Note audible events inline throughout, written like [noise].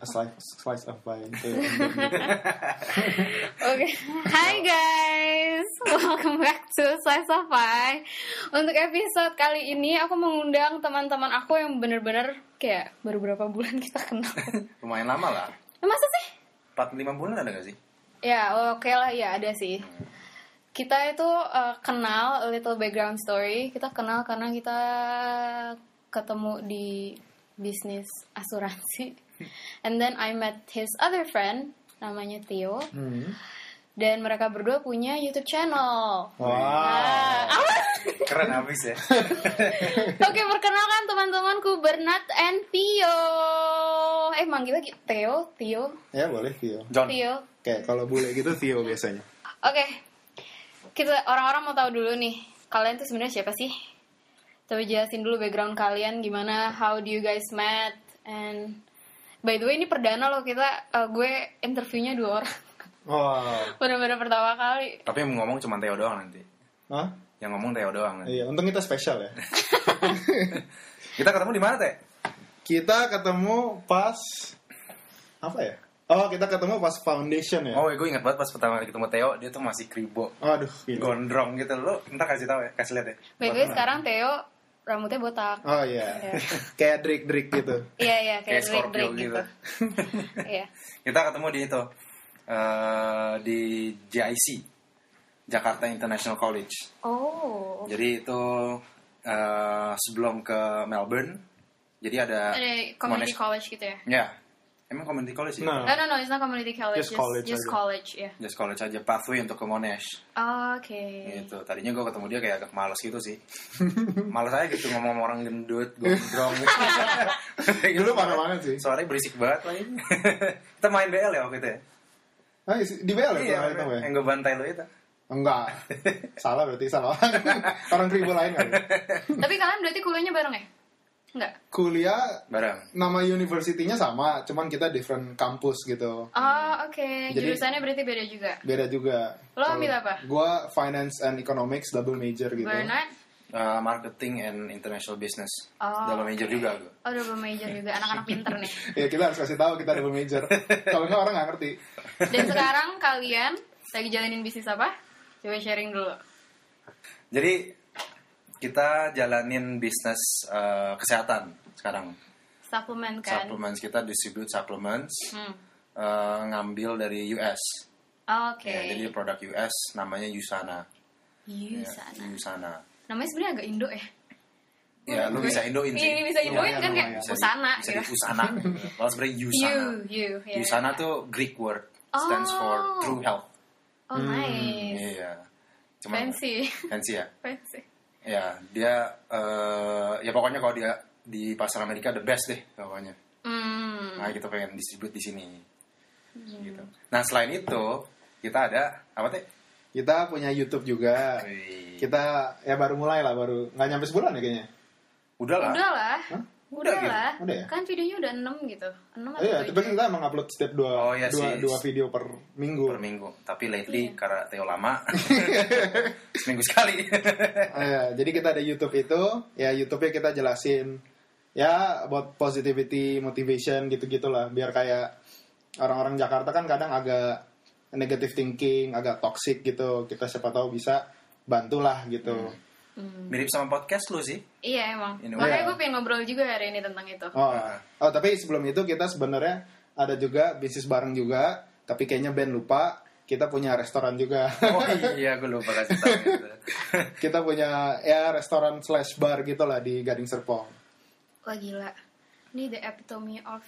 a slice, slice of. [laughs] Oke, Hai guys, [laughs] welcome back to Slice of Pie. Untuk episode kali ini aku mengundang teman-teman aku yang bener-bener kayak baru berapa bulan kita kenal. [laughs] Lumayan lama lah. Eh, Masa sih? 4-5 bulan ada gak sih? Ya oke lah, ya ada sih. Kita itu uh, kenal a little background story. Kita kenal karena kita ketemu di bisnis asuransi. And then I met his other friend namanya Theo. Hmm. Dan mereka berdua punya YouTube channel. Wow. Nah, apa? Keren habis ya. [laughs] Oke, perkenalkan teman-temanku Bernat and Theo. Eh, manggil lagi Theo, Theo, Ya boleh Theo. John. Theo. Kayak kalau bule gitu Theo biasanya. Oke, kita orang-orang mau tahu dulu nih, kalian tuh sebenarnya siapa sih? Coba jelasin dulu background kalian gimana, how do you guys met, and by the way ini perdana loh kita, eh, gue interviewnya dua orang, Wow. [laughs] benar-benar pertama kali. Tapi yang ngomong cuma Theo doang nanti. Hah? Yang ngomong Theo doang nanti. Iya, untung kita spesial ya. [laughs] Kita ketemu di mana, Teh? Kita ketemu pas apa ya? Oh, kita ketemu pas foundation ya. Oh, gue ingat banget pas pertama kali ketemu Theo, dia tuh masih kribo. Aduh, gila. Gondrong gitu. Lo ntar kasih tahu ya, kasih lihat ya. By the way sekarang Theo rambutnya botak. Oh iya. [laughs] Kayak Drake Drake gitu. Iya iya kayak Kayak Drake Scorpio Drake gitu. gitu. [laughs] Iya. Kita ketemu di itu. eh, di JIC. Jakarta International College. Oh. Jadi itu eh, sebelum ke Melbourne. Jadi ada Ada community Monash- college gitu ya? Ya. Emang community college ya? No. No no no, it's not community college, Just just college just aja. college ya. Just college aja pathway untuk ke Monash. Oke. Gitu. Tadinya gue ketemu dia kayak agak males gitu sih. [laughs] males aja gitu ngomong sama orang gendut, gondrong. [laughs] Dulu parah banget sih. Suaranya berisik banget lagi. [laughs] Kita main BL ya waktu itu ya? Ah, di BL ya? Iya, soalnya itu, ya? yang gue bantai lo itu. Enggak. salah berarti salah. Orang kribo lain kali. Tapi kalian berarti kuliahnya bareng ya? Enggak. Kuliah Bareng. nama universitinya sama, cuman kita different kampus gitu. Oh, oke. Jadi- Jurusannya berarti beda juga. Beda juga. Lo ambil apa? Gua finance and economics double major gitu. Bernard? Uh, marketing and international business. Oh, Double major oke. juga gue. Oh, double major juga. Anak-anak [laughs] pinter nih. Ya kita harus kasih tahu kita double major. Kalau nggak orang nggak ngerti. Dan sekarang kalian lagi jalanin bisnis apa? Coba sharing dulu. Jadi kita jalanin bisnis uh, kesehatan sekarang. Suplemen kan? Supplements kita distribute supplements Hmm. uh, ngambil dari US. Oke. Ya, jadi produk US namanya Yusana. Iya, Ya, sana. Yusana. Namanya sebenarnya agak Indo ya? Ya, lu bisa Indoin sih. Iya, bisa Indoin kan kayak. Bisa Usana bisa gitu. di Usana. [laughs] Kalau sebenarnya Yusana. You, you. ya, Yusana ya. tuh Greek word stands for Oh. true health. Oh, nice. Iya. Cuma Fancy. Fancy ya. [laughs] Fancy. Ya, dia eh ya pokoknya kalau dia di pasar Amerika the best deh pokoknya. Hmm. Nah, kita pengen distribute di sini. Gitu. Nah, selain itu, kita ada apa teh? Kita punya YouTube juga. Wih. Kita ya baru mulai lah, baru nggak nyampe sebulan ya kayaknya. Udah lah. Udah lah. Hah? Udah, Udah gitu? lah. Udah ya? Kan videonya udah 6 gitu. 6 atau Iya, 7. tapi kan kita emang upload setiap dua, Oh, iya dua, dua video per minggu. per minggu. Tapi lately Iya. karena Theo lama, [laughs] seminggu sekali. Ah, ya, jadi kita ada YouTube itu, ya YouTube-nya kita jelasin ya buat positivity, motivation gitu-gitulah, biar kayak orang-orang Jakarta kan kadang agak negative thinking, agak toxic gitu. Kita siapa tahu bisa bantulah gitu. Hmm. Mirip sama podcast lu sih. Iya emang. Makanya way. gue pengen ngobrol juga hari ini tentang itu. Oh, oh tapi sebelum itu kita sebenarnya ada juga bisnis bareng juga, tapi kayaknya Ben lupa. Kita punya restoran juga. Oh iya, gue lupa kasih tahu gitu. [laughs] kita punya ya restoran slash bar gitu lah di Gading Serpong. Wah gila. Ini the epitome of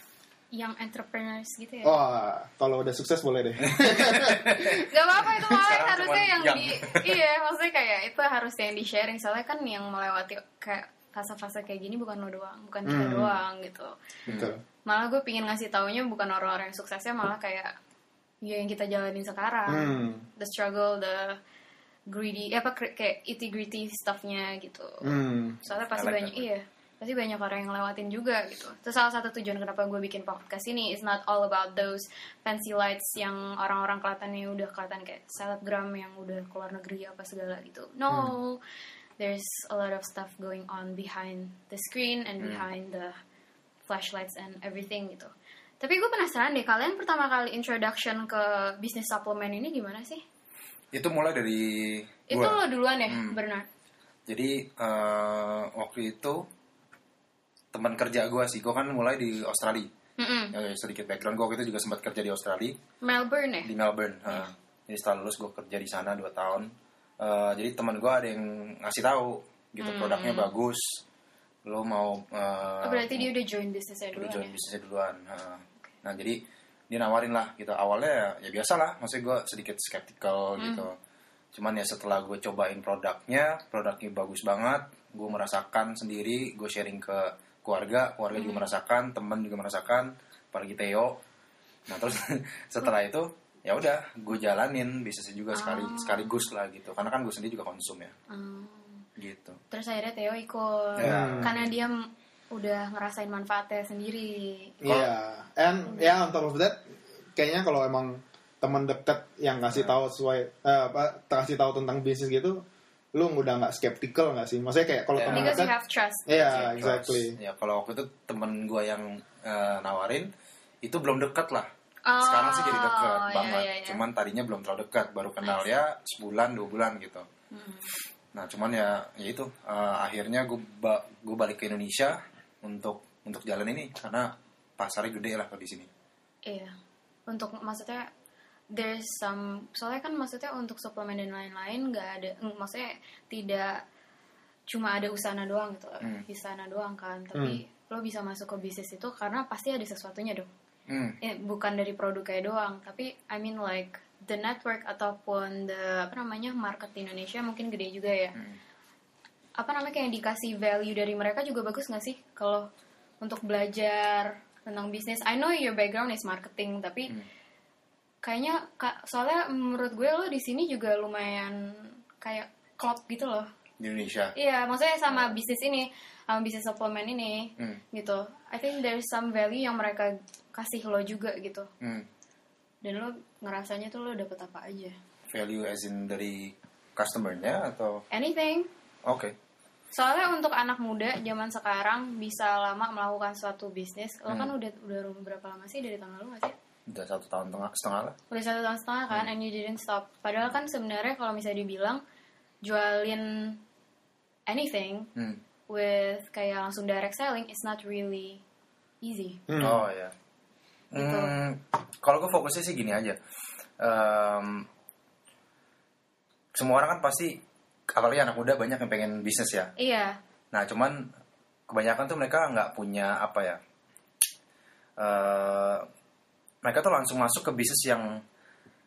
young entrepreneurs gitu ya. Oh, kalau udah sukses boleh deh. [laughs] Gak apa-apa itu malah Sekarang harusnya yang young. di iya maksudnya kayak itu harusnya yang di sharing soalnya kan yang melewati kayak fase-fase kayak gini bukan lo doang, bukan kita Hmm. doang gitu. Betul. Malah gue pingin ngasih taunya bukan orang-orang yang suksesnya malah kayak ya yang kita jalanin sekarang. Hmm. The struggle, the greedy, ya apa kayak itty gritty stuffnya gitu. Hmm. Soalnya pasti like banyak that. iya, pasti banyak orang yang lewatin juga gitu. Terus salah satu tujuan kenapa gue bikin podcast ini is not all about those fancy lights yang orang-orang kelihatannya udah kelihatan kayak selebgram yang udah keluar negeri apa segala gitu. No, there's a lot of stuff going on behind the screen and behind the flashlights and everything gitu. Tapi gue penasaran deh, kalian pertama kali introduction ke bisnis suplemen ini gimana sih? Itu mulai dari Itu gua. lo duluan ya, Hmm. Bernard? Jadi eh, waktu itu teman kerja gue sih, gue kan mulai di Australia. Mm-mm. Ya, sedikit background gue itu juga sempat kerja di Australia Melbourne ya? di Melbourne. Heeh. Jadi setelah lulus gue kerja di sana 2 tahun. Eh, jadi teman gue ada yang ngasih tahu gitu produknya bagus. Lo mau Oh, berarti dia udah join bisnisnya udah duluan join ya? bisnisnya duluan. Heeh. Nah jadi dia nawarin lah gitu. Awalnya ya biasa lah, maksudnya gue sedikit skeptical Hmm. gitu. Cuman ya setelah gue cobain produknya, produknya bagus banget. Gue merasakan sendiri, gue sharing ke keluarga, keluarga Hmm. juga merasakan, teman juga merasakan, apalagi Theo. Nah terus [laughs] setelah itu ya udah gue jalanin bisnisnya juga sekali Oh. sekaligus lah gitu. Karena kan gue sendiri juga konsum ya, Hmm. gitu. Terus akhirnya Theo ikut Ya. karena dia udah ngerasain manfaatnya sendiri. Iya, and ya on top of that, kayaknya kalau emang teman deket yang kasih tahu sesuai eh, apa kasih tahu tentang bisnis gitu, lu udah nggak skeptical nggak sih? Maksudnya kayak kalau Ya. teman Because you dekat, have trust. iya Trust. exactly. Ya kalau waktu itu temen gue yang eh, nawarin itu belum dekat lah. Oh, Sekarang sih jadi dekat iya, banget. iya, iya. Cuman tadinya belum terlalu dekat, baru kenal ya sebulan dua bulan gitu. Hmm. Nah cuman ya, ya itu eh, akhirnya gue ba- gue balik ke Indonesia untuk untuk jalan ini karena pasarnya gede lah di sini. Iya. Untuk maksudnya there's some soalnya kan maksudnya untuk suplemen dan lain-lain nggak ada maksudnya tidak cuma ada usana doang gitu. Hmm. Usana doang kan, tapi lo bisa masuk ke bisnis itu karena pasti ada sesuatunya dong. Hmm. Eh, bukan dari produk kayak doang, tapi I mean like the network ataupun the apa namanya market di Indonesia mungkin gede juga ya. Hmm. Apa namanya kayak dikasih value dari mereka juga bagus nggak sih kalau untuk belajar tentang bisnis? I know your background is marketing, tapi Hmm. Kayaknya ka- soalnya menurut gue lo di sini juga lumayan kayak klop gitu loh. Di Indonesia. Iya, maksudnya sama bisnis ini, sama bisnis suplemen ini, Hmm. gitu. I think there's some value yang mereka kasih lo juga gitu. Hmm. Dan lo ngerasanya tuh lo dapet apa aja. Value as in dari customer-nya atau Anything. oke. Soalnya untuk anak muda zaman sekarang bisa lama melakukan suatu bisnis. Lo Hmm. kan udah udah berapa lama sih dari tahun lalu gak sih? Udah satu tahun tengah setengah lah. Udah satu tahun setengah kan, and you didn't stop. Padahal kan sebenarnya kalau misalnya dibilang jualin anything Hmm. with kayak langsung direct selling is not really easy. Hmm. Oh ya. Gitu. Hmm, kalau gue fokusnya sih gini aja. Em, semua orang kan pasti, apalagi anak muda banyak yang pengen bisnis ya. Iya, Nah cuman kebanyakan tuh mereka nggak punya apa ya. eh mereka tuh langsung masuk ke bisnis yang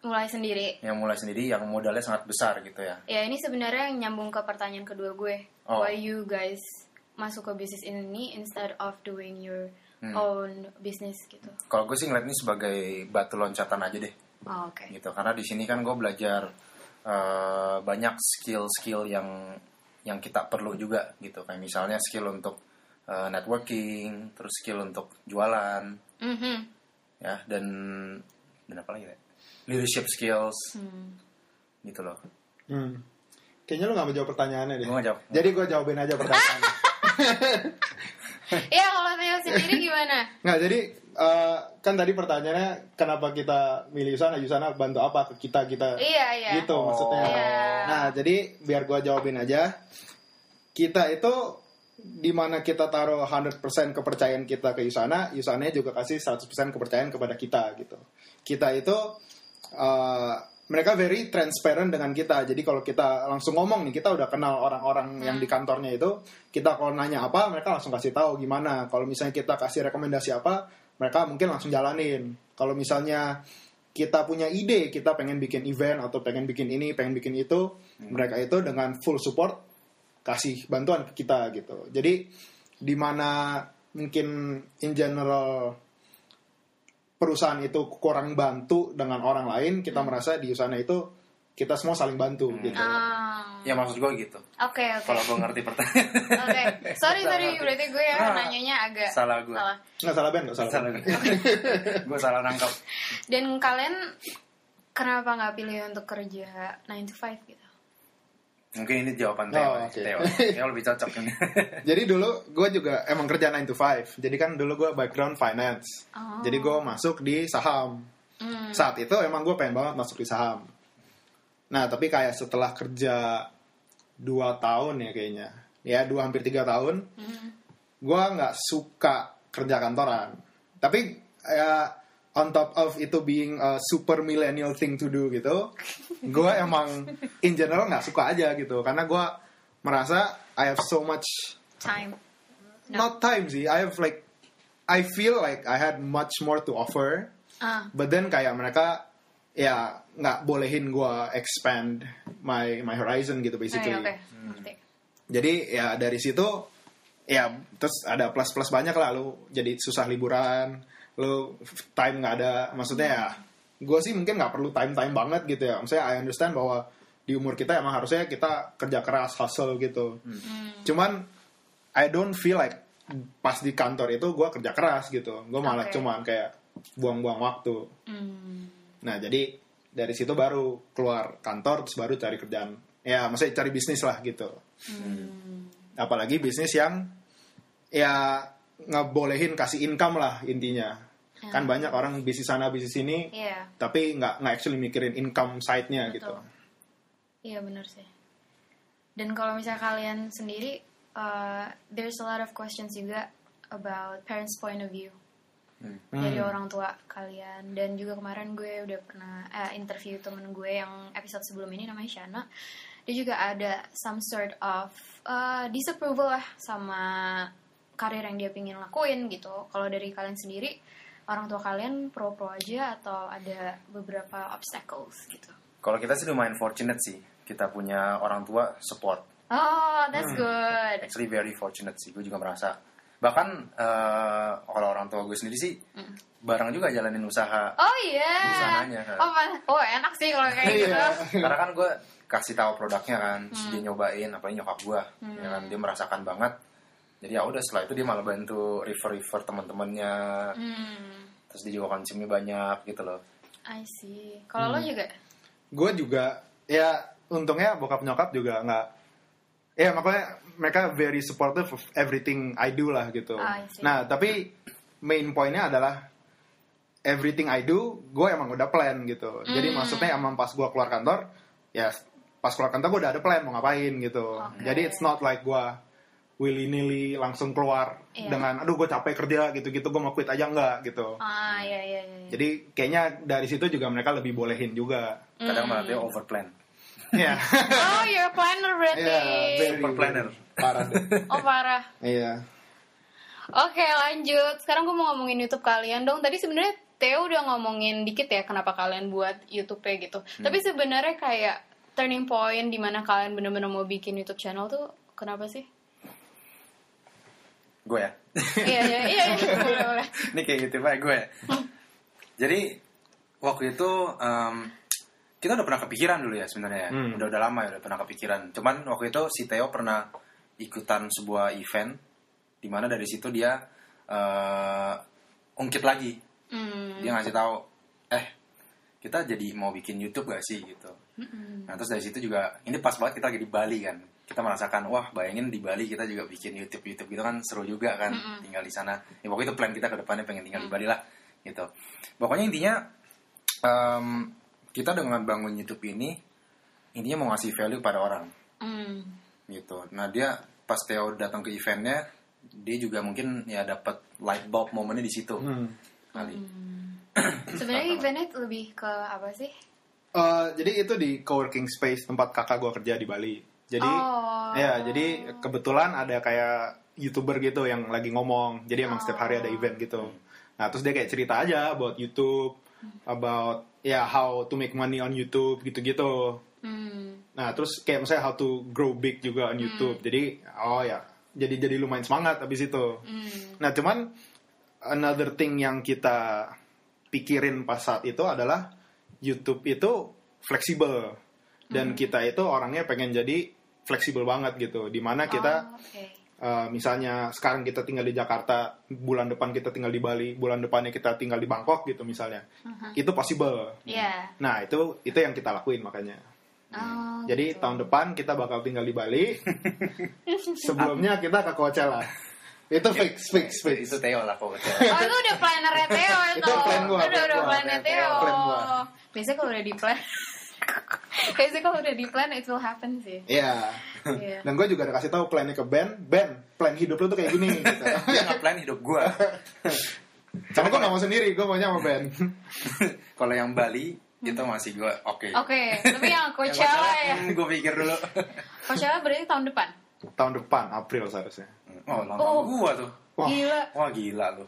mulai sendiri. yang mulai sendiri, yang modalnya sangat besar gitu ya. Ya ini sebenarnya yang nyambung ke pertanyaan kedua gue. Oh. Why you guys masuk ke bisnis ini instead of doing your Hmm. own business gitu. Kalau gue sih ngeliat ini sebagai batu loncatan aja deh. Oh, Oke. gitu karena di sini kan gue belajar eh, banyak skill-skill yang yang kita perlu juga gitu kayak misalnya skill untuk eh, networking terus skill untuk jualan Mhm. Ya dan dan apa lagi ya leadership skills Hmm. gitu loh Hmm. Kayaknya lu gak mau jawab pertanyaannya deh. Gua nggak jawab. Jadi gue jawabin aja pertanyaannya. [laughs] Ya kalau Theo sendiri gimana? Nggak, jadi eh, kan tadi pertanyaannya kenapa kita milih Yusana? Yusana bantu apa ke kita kita? Iya iya. Gitu Oh. maksudnya. Iya. Nah, jadi biar gua jawabin aja. Kita itu di mana kita taruh 100% kepercayaan kita ke Yusana, Yusana juga kasih 100% kepercayaan kepada kita gitu. Kita itu eh, mereka very transparent dengan kita. Jadi kalau kita langsung ngomong nih, kita udah kenal orang-orang yang di kantornya itu, kita kalau nanya apa, mereka langsung kasih tahu gimana. Kalau misalnya kita kasih rekomendasi apa, mereka mungkin langsung jalanin. Kalau misalnya kita punya ide, kita pengen bikin event atau pengen bikin ini, pengen bikin itu, mereka itu dengan full support kasih bantuan ke kita gitu. Jadi di mana mungkin in general perusahaan itu kurang bantu dengan orang lain, kita merasa di sana itu kita semua saling bantu gitu. Ah. ya maksud gue gitu Oke oke. kalau gue ngerti pertanyaan [laughs] Oke. Sorry sorry Salah. berarti gue ya Ah. nanyanya agak Salah gue. Salah. Nggak salah Ben, nggak salah. salah [laughs] gue salah nangkap Dan kalian kenapa nggak pilih untuk kerja 9 to 5 gitu? Mungkin ini jawaban Oh, Theo. oke. Theo. [laughs] Theo lebih cocok ini. [laughs] Jadi dulu gue juga emang kerja 9 to 5. Jadi kan dulu gue background finance. Oh. Jadi gue masuk di saham. Hmm. Saat itu emang gue pengen banget masuk di saham. Nah tapi kayak setelah kerja 2 tahun ya kayaknya. Ya dua hampir tiga tahun. Hmm. Gue nggak suka kerja kantoran. Tapi ya on top of itu being a super millennial thing to do gitu. Gue emang in general nggak suka aja gitu. Karena gue merasa I have so much Time. No. not time sih I have like I feel like I had much more to offer Ah. but then kayak mereka ya nggak bolehin gua expand my my horizon gitu basically. Ngerti. jadi ya dari situ ya terus ada plus plus banyak lah lu jadi susah liburan lu time nggak ada maksudnya ya gue sih mungkin nggak perlu time time banget gitu ya. Maksudnya I understand bahwa di umur kita emang harusnya kita kerja keras hustle gitu. Cuman I don't feel like pas di kantor itu gue kerja keras gitu. Gue malah Oke. cuman kayak buang-buang waktu. Hmm. nah jadi dari situ baru keluar kantor terus baru cari kerjaan. Ya maksudnya cari bisnis lah gitu. Hmm. apalagi bisnis yang ya ngebolehin kasih income lah intinya Ya. kan banyak orang bisnis sana bisnis sini Iya, tapi nggak nggak actually mikirin income side-nya Betul. gitu iya benar sih. Dan kalau misalnya kalian sendiri, uh, there's a lot of questions juga about parents' point of view Hmm. dari orang tua kalian. Dan juga kemarin gue udah pernah eh, interview temen gue yang episode sebelum ini namanya Shana. Dia juga ada some sort of uh, disapproval lah sama karir yang dia pingin lakuin gitu. Kalau dari kalian sendiri, orang tua kalian pro-pro aja atau ada beberapa obstacles gitu? Kalau kita sih lumayan fortunate sih. Kita punya orang tua support. Oh, that's good. Actually very fortunate sih. Gue juga merasa. Bahkan eh, kalau orang tua gue sendiri sih bareng juga jalanin usaha. Oh iya. Usahanya, kan. Oh, oh enak sih kalau kayak gitu. Iya. Karena kan gue kasih tahu produknya kan, terus dia nyobain, apalagi nyokap gue, ya kan dia merasakan banget. Jadi ya udah setelah itu dia malah bantu refer-refer teman-temannya, Hmm, terus dia juga konsumnya banyak gitu loh. I see. Kalau lo juga? gue juga ya untungnya bokap nyokap juga nggak ya makanya mereka very supportive of everything I do lah gitu Ah, I see. nah tapi main pointnya adalah everything I do gue emang udah plan gitu jadi Hmm. maksudnya emang pas gue keluar kantor ya pas keluar kantor gue udah ada plan mau ngapain gitu Oke. jadi it's not like gue willy nilly langsung keluar Iya. dengan aduh gue capek kerja gitu gitu gue mau quit aja enggak gitu Ah, iya iya iya. iya. jadi kayaknya dari situ juga mereka lebih bolehin juga Kadang malah dia overplan. ya [laughs] Oh, you're a planner berarti. Very, Super planner. Parah deh. [laughs] Oh, parah. Iya. Oke, lanjut. Sekarang gue mau ngomongin YouTube kalian dong. Tadi sebenarnya Theo udah ngomongin dikit ya kenapa kalian buat YouTube-nya gitu. Tapi sebenarnya kayak turning point di mana kalian bener-bener mau bikin YouTube channel tuh kenapa sih? Gue ya. iya, iya, iya, iya. Ini kayak gitu pak gue. Jadi waktu itu em, kita udah pernah kepikiran dulu ya sebenarnya. ya. Hmm. Udah udah lama ya udah pernah kepikiran. Cuman waktu itu si Theo pernah ikutan sebuah event di mana dari situ dia eh, ungkit lagi. Hmm. Dia ngasih tahu, eh kita jadi mau bikin YouTube gak sih gitu. Nah terus dari situ juga ini pas banget kita lagi di Bali kan. Kita merasakan wah bayangin di Bali kita juga bikin YouTube YouTube gitu kan seru juga kan tinggal di sana. Ya pokoknya itu plan kita ke depannya pengen tinggal di Bali lah gitu. Pokoknya intinya em, kita dengan bangun YouTube ini intinya mau ngasih value pada orang Hmm. gitu. Nah dia pas Theo datang ke eventnya dia juga mungkin ya dapat light bulb momennya di situ Hmm. kali. [clears throat] Sebenarnya eventnya lebih ke apa sih? Eh, jadi itu di coworking space tempat kakak gue kerja di Bali. Jadi Oh. ya jadi kebetulan ada kayak youtuber gitu yang lagi ngomong. Jadi emang setiap hari ada event gitu. Nah terus dia kayak cerita aja about YouTube, about ya how to make money on YouTube gitu-gitu. Hmm. Nah terus kayak misalnya how to grow big juga on YouTube. Jadi oh ya jadi jadi lumayan semangat abis itu. Hmm. Nah, cuman another thing yang kita pikirin pas saat itu adalah YouTube itu fleksibel dan kita itu orangnya pengen jadi fleksibel banget gitu. Di mana kita Oh, oke. eh, misalnya sekarang kita tinggal di Jakarta, bulan depan kita tinggal di Bali, bulan depannya kita tinggal di Bangkok gitu misalnya, itu possible. Iya. Nah itu itu yang kita lakuin makanya. Oh, Jadi gitu. tahun depan kita bakal tinggal di Bali. [laughs] Sebelumnya kita ke Coachella. [laughs] Itu fix, fix, fix. Itu Theo lah pokoknya. Oh itu udah plannernya Theo [laughs] itu. Itu plan gua, Udah plan udah gua. plannya Theo. Plan gua. Biasanya kalau udah di plan, [laughs] biasanya kalau udah di plan it will happen sih. Iya. Iya. Dan gue juga udah kasih tahu plannya ke Ben. Ben, plan hidup lu tuh kayak gini. Gitu. [laughs] Dia [laughs] nggak plan hidup gue. Karena gue gak mau sendiri, gue maunya sama Ben. Kalau yang Bali itu masih gue oke. Oke, tapi yang Coachella ya. gue pikir dulu. Coachella berarti tahun depan. Tahun depan, April seharusnya. Oh, ulang Oh. tahun gue tuh. Wah. Gila. Wah gila lu.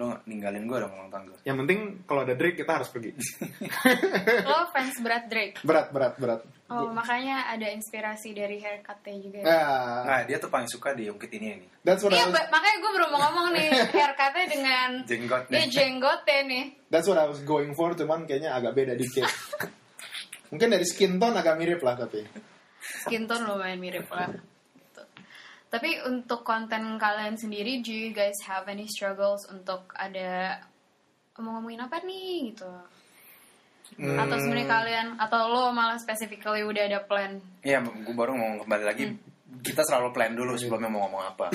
Lu ninggalin gue dong ulang tahun gue. Yang penting kalau ada Drake kita harus pergi. [laughs] Lo fans berat Drake. berat, berat, berat. Oh, makanya ada inspirasi dari haircutnya juga. ya. Ya, Nah dia tuh paling suka diungkit ini nih. that's what I Iya, was, ba- makanya gue baru mau ngomong nih [laughs] haircutnya dengan Jenggotnya. Iya jenggotnya nih. that's what I was going for, cuman kayaknya agak beda dikit. [laughs] Mungkin dari skin tone agak mirip lah tapi. Skin tone lumayan mirip lah. Tapi untuk konten kalian sendiri, do you guys have any struggles untuk ada mau ngomongin apa nih gitu? Atau sebenarnya kalian atau lo malah specifically udah ada plan? Iya, gue baru mau kembali lagi. Kita selalu plan dulu sebelumnya mau ngomong apa.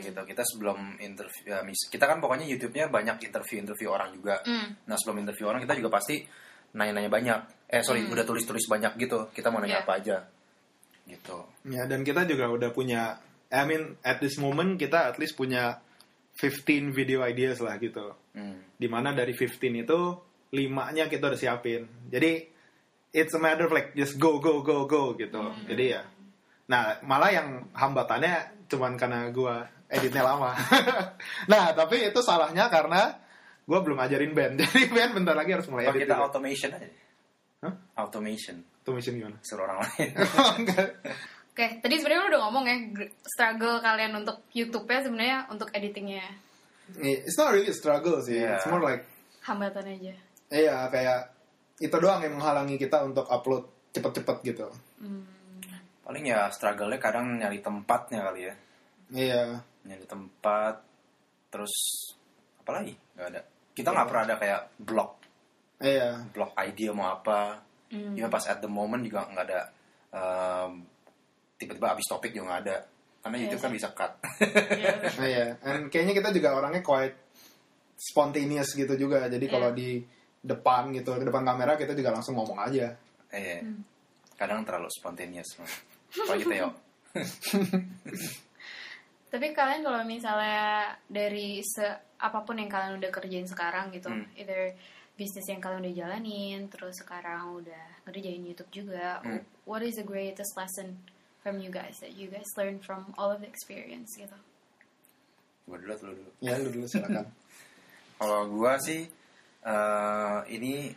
Gitu. Kita sebelum interview, ya, kita kan pokoknya YouTube-nya banyak interview-interview orang juga. Hmm. Nah sebelum interview orang kita juga pasti nanya-nanya banyak. Eh sorry, udah tulis-tulis banyak gitu. Kita mau nanya Iya. apa aja. Gitu. Ya, dan kita juga udah punya, I mean, at this moment kita at least punya 15 video ideas lah gitu. Hmm. Di mana dari 15 itu, limanya kita udah siapin. Jadi, it's a matter of like, just go, go, go, go gitu. Jadi ya. Nah, malah yang hambatannya cuman karena gua editnya lama. [laughs] nah, tapi itu salahnya karena gua belum ajarin band. [laughs] Jadi band bentar lagi harus mulai Kalau edit. kita juga. automation aja. Hah? Automation. Automation gimana? Suruh orang lain. [laughs] Oke, tadi sebenarnya lo udah ngomong ya gr- struggle kalian untuk YouTube-nya sebenarnya untuk editingnya It's not really a struggle sih. Yeah. It's more like hambatan aja. Iya, kayak itu doang yang menghalangi kita untuk upload cepet-cepet gitu. Paling ya struggle-nya kadang nyari tempatnya kali ya. Iya. Nyari tempat. Terus apa lagi? Gak ada. Kita nggak pernah ada kayak blog Iya. blog idea mau apa. Even pas at the moment juga nggak ada. um, tiba-tiba habis topik juga nggak ada. Karena Iya YouTube kan bisa cut. Iya. Nah, iya. And kayaknya kita juga orangnya quite spontaneous gitu juga. Jadi kalau di depan gitu, di depan kamera kita juga langsung ngomong aja. eh, kadang terlalu spontaneous. Kalau gitu ya. [laughs] Tapi kalian kalau misalnya dari se apa pun yang kalian udah kerjain sekarang gitu, Hmm. either bisnis yang kalian udah jalanin, terus sekarang udah ngerjain YouTube juga, Hmm. what is the greatest lesson from you guys that you guys learn from all of the experience gitu? Gue dulu atau lu dulu. Ya, lu dulu silakan. [laughs] Kalau gua sih eh, ini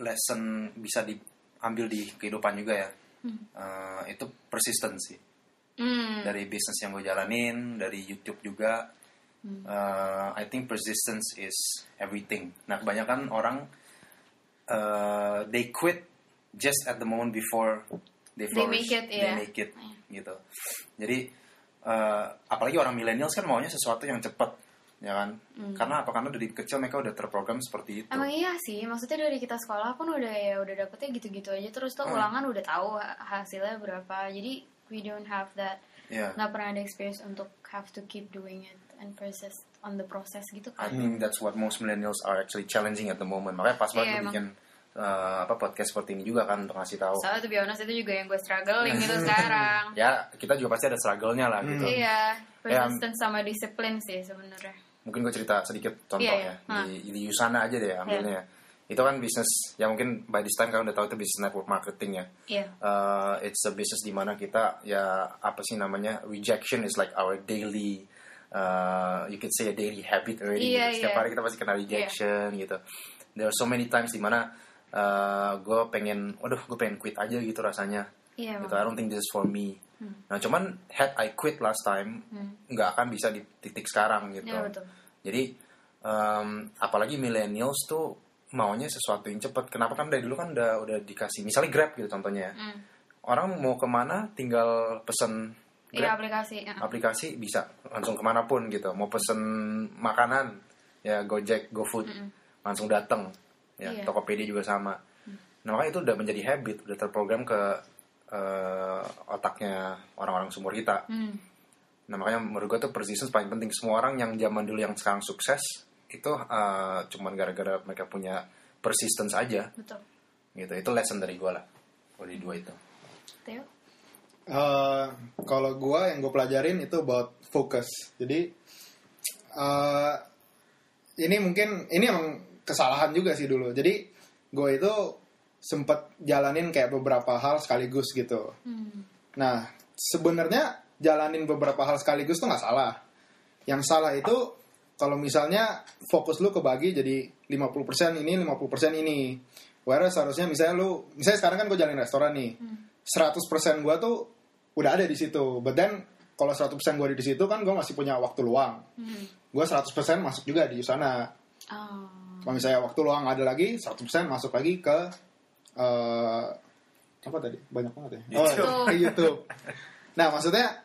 lesson bisa diambil di kehidupan juga ya. Eh, itu persistency Hmm. dari bisnis yang gue jalanin, dari YouTube juga. Eh, I think persistence is everything. Nah kebanyakan orang eh, they quit just at the moment before they They make it, they iya. make it, gitu. Jadi eh, apalagi orang millennials kan maunya sesuatu yang cepat, ya kan? Karena apa? Karena dari kecil mereka udah terprogram seperti itu. Emang iya sih, maksudnya dari kita sekolah pun udah ya udah dapetnya gitu-gitu aja terus tuh Hmm. ulangan udah tahu ha- hasilnya berapa. Jadi we don't have that Iya. nggak pernah ada experience untuk have to keep doing it and persist on the process gitu I kan. think that's what most millennials are actually challenging at the moment. Makanya pas banget Iya, gue emang. bikin eh, apa podcast seperti ini juga kan untuk ngasih tahu. Soalnya tuh honest itu juga yang gue struggling gitu [laughs] sekarang. Ya kita juga pasti ada struggle-nya lah gitu. Iya, persistence sama disiplin sih sebenarnya. Mungkin gue cerita sedikit contoh Iya, ya iya. di, di Yusana aja deh ambilnya. Itu kan bisnis ya mungkin by this time kalian udah tahu itu bisnis network marketing ya. Iya. Uh, it's a business di mana kita ya apa sih namanya rejection is like our daily uh, you could say a daily habit already. Iya, gitu. Setiap iya. hari kita pasti kena rejection gitu. There are so many times di mana uh, gue pengen, waduh gue pengen quit aja gitu rasanya. Iya, gitu. I don't think this is for me. Nah cuman had I quit last time nggak akan bisa di titik sekarang gitu. Iya, betul. Jadi um, apalagi millennials tuh maunya sesuatu yang cepat. Kenapa kan dari dulu kan udah udah dikasih misalnya Grab gitu contohnya. ya. Hmm. Orang mau ke mana tinggal pesen Iya Grab aplikasi. ya. aplikasi bisa langsung ke mana pun gitu. Mau pesen makanan ya Gojek, GoFood langsung datang. Ya Iya. Tokopedia juga sama. Nah, makanya itu udah menjadi habit, udah terprogram ke eh, otaknya orang-orang sumur kita. Hmm. Nah, makanya menurut gue tuh persistence paling penting. Semua orang yang zaman dulu yang sekarang sukses itu eh, cuman gara-gara mereka punya persistence aja Betul. gitu. Itu lesson dari gue lah. Kalau di dua itu. Theo? Eh, kalau gua yang gue pelajarin itu about focus. Jadi eh, ini mungkin ini emang kesalahan juga sih dulu. Jadi gue itu sempet jalanin kayak beberapa hal sekaligus gitu. Hmm. Nah sebenarnya jalanin beberapa hal sekaligus tuh nggak salah. Yang salah itu kalau misalnya fokus lu kebagi jadi 50% ini 50% ini. Whereas seharusnya misalnya lu misalnya sekarang kan gue jalanin restoran nih. 100% gue tuh udah ada di situ. But then kalau 100% gue di situ kan gue masih punya waktu luang. Hmm. Gue 100% masuk juga di sana. Oh. Kalau misalnya waktu luang ada lagi, 100% masuk lagi ke eh apa tadi? Banyak banget ya. YouTube. Oh, YouTube. Nah, maksudnya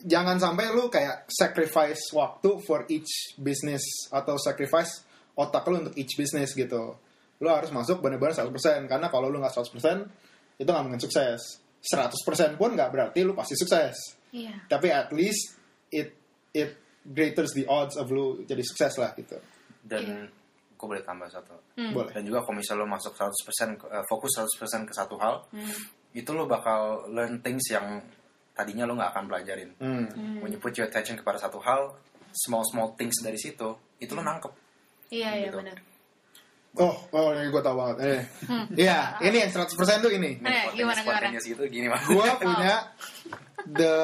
jangan sampai lu kayak sacrifice waktu for each business atau sacrifice otak lu untuk each business gitu. Lu harus masuk benar-benar 100% karena kalau lu nggak 100% itu nggak mungkin sukses. 100% pun nggak berarti lu pasti sukses. Iya. Tapi at least it it greaters the odds of lu jadi sukses lah gitu. Dan Iya. Gue boleh tambah satu. Hmm. Boleh. Dan juga kalau misalnya lo masuk 100% ke- eh, fokus 100% ke satu hal, Hmm. itu lo bakal learn things yang tadinya lo nggak akan pelajarin. Hmm. When you put your attention kepada satu hal, small small things dari situ, itu lo nangkep. Iya, iya Gitu. benar. Oh, oh ini gue tau banget. Eh. Iya, ini yang 100% tuh ini. Eh, gimana, gimana? Gitu gini mah. Gue [laughs] punya the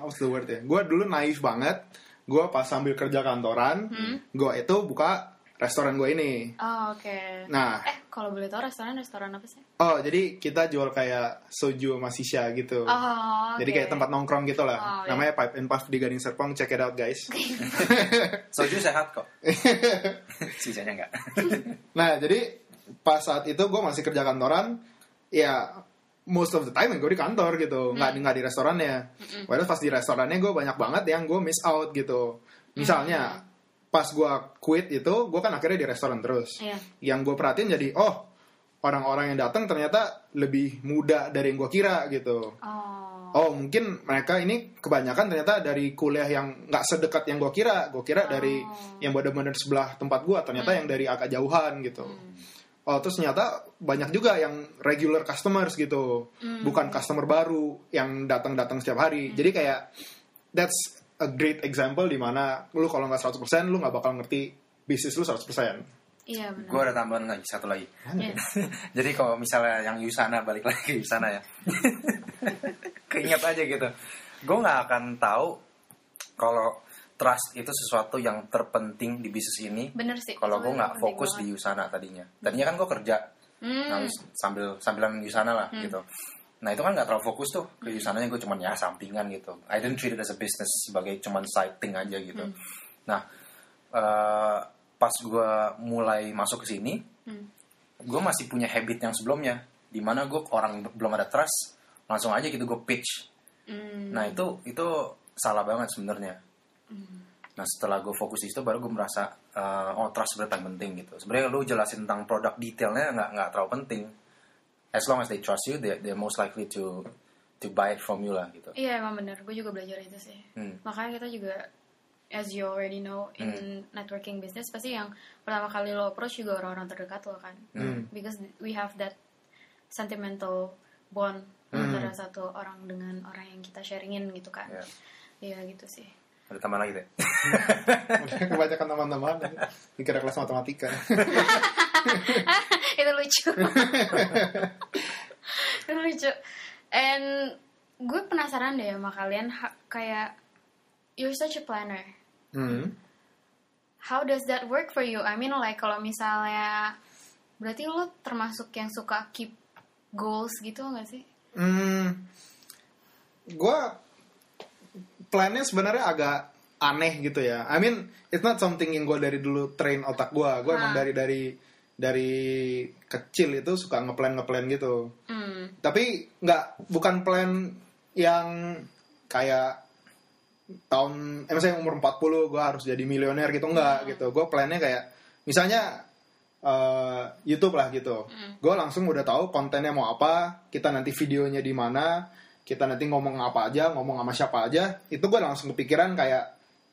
what's the word ya? Gue dulu naif banget. Gue pas sambil kerja kantoran, gue itu buka restoran gue ini. Oh, oke. Nah, Eh, kalau boleh tahu restoran restoran apa sih? oh jadi kita jual kayak soju sama shisha gitu. Oh, Jadi oke. kayak tempat nongkrong gitu lah. Oh, iya. Namanya Pipe and Puff di Gading Serpong. Check it out guys. [laughs] Soju sehat kok. [laughs] Sisanya enggak. [laughs] Nah, jadi pas saat itu gue masih kerja kantoran, ya most of the time gue di kantor gitu, nggak nggak di restorannya. Padahal pas di restorannya gue banyak banget yang gue miss out gitu. Misalnya pas gue quit itu, gue kan akhirnya di restoran terus. Iya. Yang gue perhatiin jadi, oh orang-orang yang datang ternyata lebih muda dari yang gue kira gitu. Oh. Oh mungkin mereka ini kebanyakan ternyata dari kuliah yang nggak sedekat yang gue kira. Gue kira dari Oh. yang benar-benar sebelah tempat gue, ternyata yang dari agak jauhan gitu. Oh terus ternyata banyak juga yang regular customers gitu, bukan customer baru yang datang-datang setiap hari. Jadi kayak that's a great example di mana lu kalau nggak 100% lu nggak bakal ngerti bisnis lu 100%. Iya benar. Gue ada tambahan lagi satu lagi. Iya. [laughs] Jadi kalau misalnya yang Yusana balik lagi ke Yusana ya, [laughs] keinget aja gitu. Gue nggak akan tahu kalau trust itu sesuatu yang terpenting di bisnis ini. Bener sih. Kalau gue nggak fokus di banget. Yusana tadinya. Tadinya kan gue kerja Hmm. nah, sambil sambilan Yusana lah gitu. Nah itu kan nggak terlalu fokus tuh ke Yusananya gue cuman ya sampingan gitu. I didn't treat it as a business sebagai cuman side thing aja gitu. Nah eh, pas gue mulai masuk ke sini, Hmm. gue masih punya habit yang sebelumnya, di mana gue orang belum ada trust, langsung aja gitu gue pitch. Hmm. Nah itu itu salah banget sebenarnya. Nah setelah gue fokus di situ baru gue merasa eh, oh trust sebenarnya paling penting gitu. Sebenarnya lu jelasin tentang produk detailnya nggak nggak terlalu penting. As long as they trust you, they they're most likely to to buy it from you lah gitu. Iya emang bener. Gue juga belajar itu sih. Hmm. Makanya kita juga as you already know in networking business pasti yang pertama kali lo approach juga orang-orang terdekat lo kan. Hmm. Because we have that sentimental bond antara satu orang dengan orang yang kita sharingin gitu kan. Ya. Iya gitu sih. Ada tambahan lagi deh. [laughs] Kebanyakan teman-teman dikira kelas matematika. [laughs] itu lucu itu [laughs] lucu and gue penasaran deh sama kalian ha- kayak you're such a planner Hmm. how does that work for you I mean like kalau misalnya berarti lo termasuk yang suka keep goals gitu gak sih Hmm, gue plannya sebenarnya agak aneh gitu ya. I mean, it's not something yang gue dari dulu train otak gue. Gue emang Ah. dari dari dari kecil itu suka ngeplan ngeplan gitu. hmm Tapi nggak bukan plan yang kayak tahun, eh misalnya umur 40 gue harus jadi milioner gitu enggak gitu. Gue plannya kayak misalnya eh, YouTube lah gitu. Gue langsung udah tahu kontennya mau apa, kita nanti videonya di mana, kita nanti ngomong apa aja, ngomong sama siapa aja. Itu gue langsung kepikiran kayak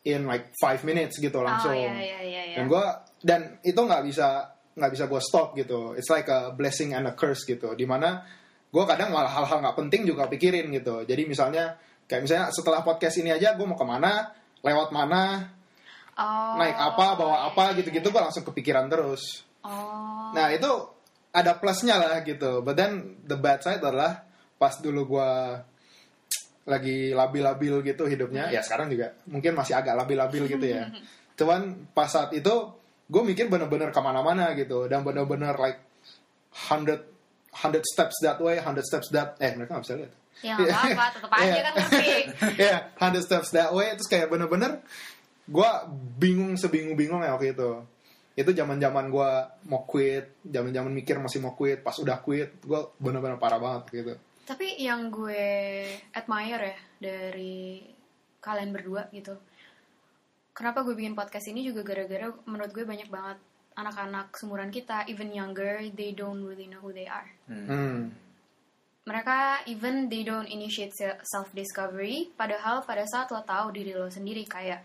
in like five minutes gitu langsung. Oh iya iya iya. iya. Dan gue dan itu nggak bisa nggak bisa gue stop gitu. It's like a blessing and a curse gitu. Di mana gue kadang malah hal-hal nggak penting juga pikirin gitu. Jadi misalnya kayak misalnya setelah podcast ini aja gue mau ke mana, lewat mana, Oh, naik apa, bawa iya, apa iya, gitu-gitu gue langsung kepikiran terus. Oh. Nah itu ada plusnya lah gitu. But then the bad side adalah pas dulu gue lagi labil-labil gitu hidupnya. Ya sekarang juga mungkin masih agak labil-labil gitu ya. [laughs] Cuman pas saat itu gue mikir bener-bener ke mana-mana gitu. Dan bener-bener like hundred hundred steps that way, hundred steps that eh mereka nggak bisa lihat. Ya nggak apa-apa, [laughs] tetep aja Iya. kan ngerti. [laughs] ya, 100 steps that way terus kayak bener-bener gue bingung sebingung-bingung ya waktu itu. Itu zaman-zaman gue mau quit, zaman-zaman mikir masih mau quit, pas udah quit, gue bener-bener parah banget gitu. Tapi yang gue admire ya dari kalian berdua gitu. Kenapa gue bikin podcast ini juga gara-gara menurut gue banyak banget anak-anak seumuran kita, even younger, they don't really know who they are. Hmm. Mereka even they don't initiate self discovery, padahal pada saat lo tahu diri lo sendiri kayak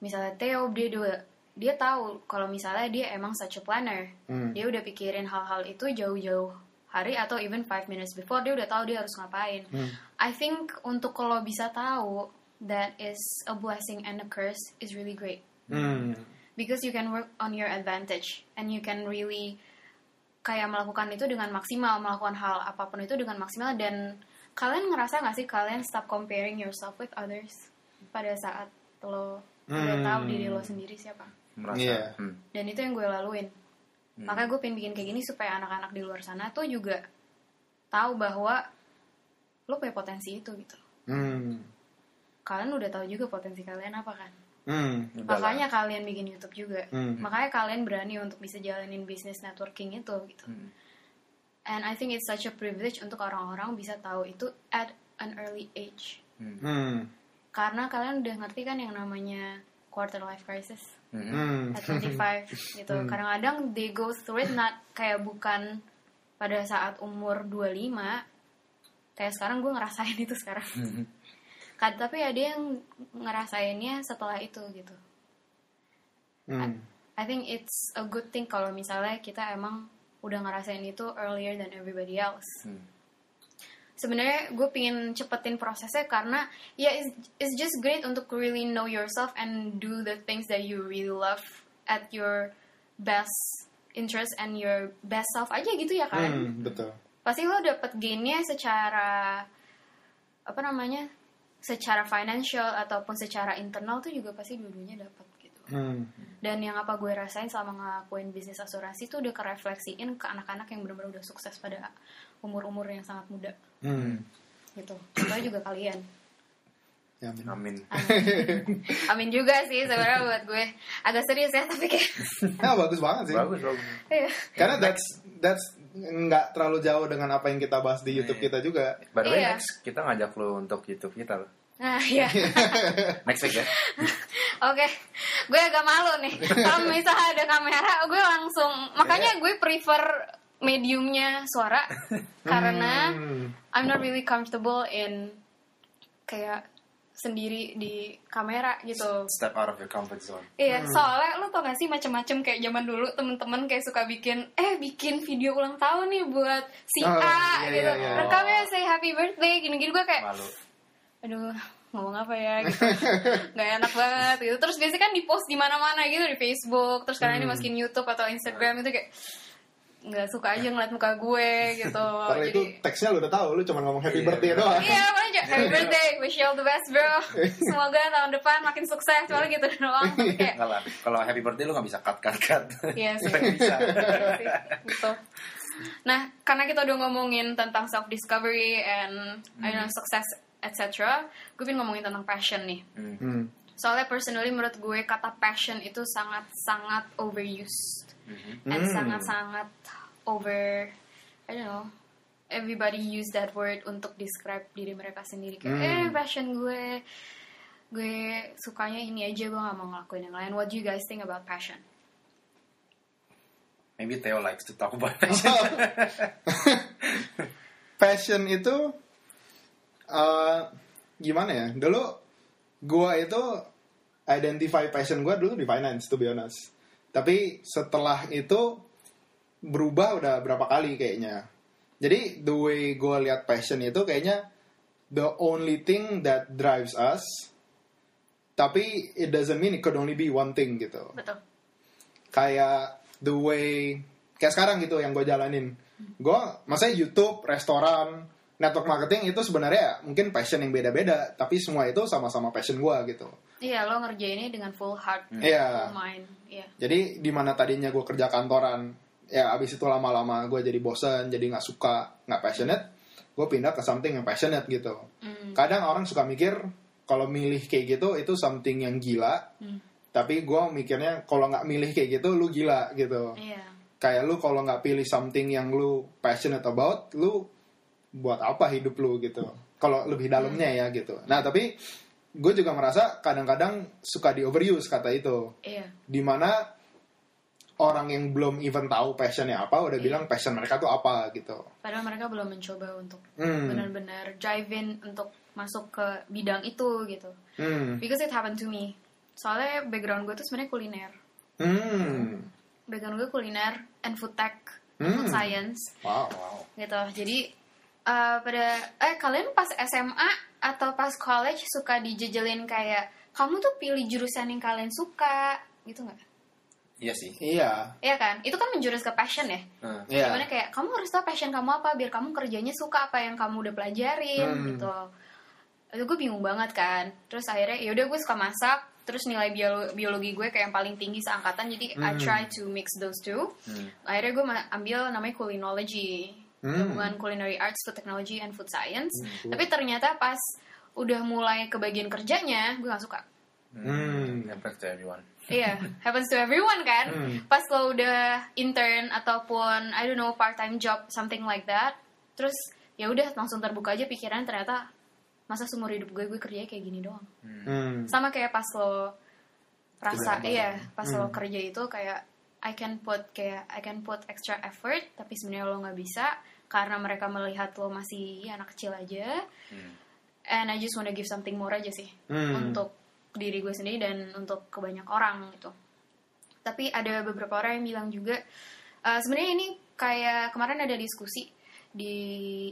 misalnya Theo dia dia, dia tahu kalau misalnya dia emang such a planner. Hmm. Dia udah pikirin hal-hal itu jauh-jauh hari atau even five minutes before dia udah tahu dia harus ngapain. Hmm. I think untuk kalau bisa tahu that is a blessing and a curse is really great Hmm. because you can work on your advantage and you can really kayak melakukan itu dengan maksimal melakukan hal apa pun itu dengan maksimal dan kalian ngerasa nggak sih kalian stop comparing yourself with others pada saat lo udah Hmm. tahu diri lo sendiri siapa merasa Iya. hmm. dan itu yang gue laluin makanya gue pengen bikin kayak gini supaya anak-anak di luar sana tuh juga tahu bahwa lo punya potensi itu gitu Hmm. Kalian udah tahu juga potensi kalian apa kan Hmm. Lah. makanya kalian bikin YouTube juga Hmm. makanya kalian berani untuk bisa jalanin bisnis networking itu gitu Hmm. and I think it's such a privilege untuk orang-orang bisa tahu itu at an early age Hmm. Hmm. karena kalian udah ngerti kan yang namanya quarter life crisis Hmm. Hmm. at 25 [laughs] gitu kadang-kadang they go through it not kayak bukan pada saat umur 25 kayak sekarang gue ngerasain itu sekarang Hmm. Kad- tapi ada yang ngerasainnya setelah itu gitu Hmm. I think it's a good thing kalau misalnya kita emang udah ngerasain itu earlier than everybody else. Hmm. Sebenarnya gue pingin cepetin prosesnya karena ya it's, it's just great untuk really know yourself and do the things that you really love at your best interest and your best self aja gitu ya kan. Hmm. Betul. Pasti lo dapet gainnya secara apa namanya secara financial ataupun secara internal tuh juga pasti dua-duanya dapat gitu. Hmm. Dan yang apa gue rasain selama ngelakuin bisnis asuransi itu udah kerefleksiin ke anak-anak yang benar-benar udah sukses pada umur-umur yang sangat muda Hmm. gitu. Contohnya juga kalian. Ya, amin. Amin. Amin. Amin juga sih sebenarnya buat gue. Agak serius ya tapi kayak Ya, [laughs] bagus banget sih. Bagus, bagus. Iya. Karena that's that's nggak terlalu jauh dengan apa yang kita bahas di YouTube Iya. kita juga. By the way, Iya. next kita ngajak lo untuk YouTube kita loh. Nah, iya. [laughs] Next week ya. [laughs] Oke, gue agak malu nih. Kalau misalnya ada kamera, gue langsung. Makanya gue prefer mediumnya suara karena Hmm. I'm not really comfortable in kayak sendiri di kamera gitu. Step out of your comfort zone. Iya, soalnya lo tau gak sih macem-macem kayak zaman dulu temen-temen kayak suka bikin eh bikin video ulang tahun nih buat si Oh, A iya, gitu. iya, iya. Rekamnya say happy birthday gini-gini gue kayak Malu. aduh ngomong apa ya gitu [laughs] nggak enak banget gitu terus biasanya kan di post di mana-mana gitu di Facebook terus kadang Hmm. dimasukin YouTube atau Instagram itu kayak nggak suka aja ngeliat muka gue gitu Karena itu teksnya lu udah tahu, lu cuma ngomong happy Iya. birthday doang. iya aja happy birthday wish you all the best bro [laughs] semoga tahun depan makin sukses soalnya gitu doang tapi kayak. Kalau happy birthday lu gak bisa cut cut cut. Iya [laughs] sih. Nggak bisa. Iya gitu. Nah, karena kita udah ngomongin tentang self discovery and I don't know success etc. Gue pengen ngomongin tentang passion nih. Hmm. Hmm. Soalnya personally menurut gue kata passion itu sangat-sangat overused Mhm. and Hmm. sangat-sangat over I don't know everybody use that word untuk describe diri mereka sendiri kayak Hmm. eh passion gue gue sukanya ini aja gue gak mau ngelakuin yang lain what do you guys think about passion maybe Theo likes to talk about [laughs] passion. [laughs] passion itu eh, gimana ya? Dulu gua itu identify passion gua dulu di finance to be honest. Tapi setelah itu berubah udah berapa kali kayaknya. Jadi the way gua lihat passion itu kayaknya the only thing that drives us. Tapi it doesn't mean it could only be one thing gitu Betul. kayak the way kayak sekarang gitu yang gue jalanin gue masa YouTube restoran network marketing itu sebenarnya mungkin passion yang beda-beda tapi semua itu sama-sama passion gue gitu Iya, lo ngerjainnya dengan full heart, Iya. full mind. Iya. jadi di mana tadinya gue kerja kantoran ya abis itu lama-lama gue jadi bosen jadi nggak suka nggak passionate gue pindah ke something yang passionate gitu Mm. kadang orang suka mikir kalau milih kayak gitu itu something yang gila Hmm. tapi gue mikirnya kalau nggak milih kayak gitu lu gila gitu Iya. kayak lu kalau nggak pilih something yang lu passionate about lu buat apa hidup lu gitu kalau lebih dalamnya ya gitu nah tapi gue juga merasa kadang-kadang suka di overuse kata itu Iya. di mana orang yang belum even tahu passionnya apa udah bilang passion mereka tuh apa gitu Padahal mereka belum mencoba untuk Hmm. benar-benar drive in untuk masuk ke bidang itu gitu. hmm Because it happened to me. Soalnya background gue tuh sebenarnya kuliner. hmm Background gue kuliner and food tech, and Hmm. food science wow wow. gitu. Jadi eh, pada eh kalian pas SMA atau pas college suka dijejelin kayak kamu tuh pilih jurusan yang kalian suka gitu nggak? Iya sih. iya Iya kan? Itu kan menjurus ke passion ya. Nah, iya Gimana kayak kamu harus tahu passion kamu apa biar kamu kerjanya suka apa yang kamu udah pelajarin Hmm. gitu. Itu gue bingung banget kan. Terus akhirnya yaudah gue suka masak. Terus nilai biolo- biologi gue kayak yang paling tinggi seangkatan. Jadi I Hmm. try to mix those two. hmm. Akhirnya gue ma- ambil namanya culinology. Hmm. Gabungan culinary arts, food technology, and food science. Hmm. Tapi ternyata pas udah mulai ke bagian kerjanya gue gak suka. Hmm. Happens to everyone. Iya, [laughs] happens to everyone kan. Hmm. Pas lo udah intern ataupun I don't know part time job something like that, terus ya udah langsung terbuka aja pikiran ternyata masa seumur hidup gue gue kerjanya kayak gini doang. hmm Sama kayak pas lo rasa iya, pas lo Hmm. kerja itu kayak I can put kayak I can put extra effort tapi sebenarnya lo nggak bisa karena mereka melihat lo masih anak kecil aja. Hmm. And I just wanna give something more aja sih Hmm. untuk diri gue sendiri dan untuk ke banyak orang gitu. Tapi ada beberapa orang yang bilang juga eh, sebenarnya ini kayak kemarin ada diskusi di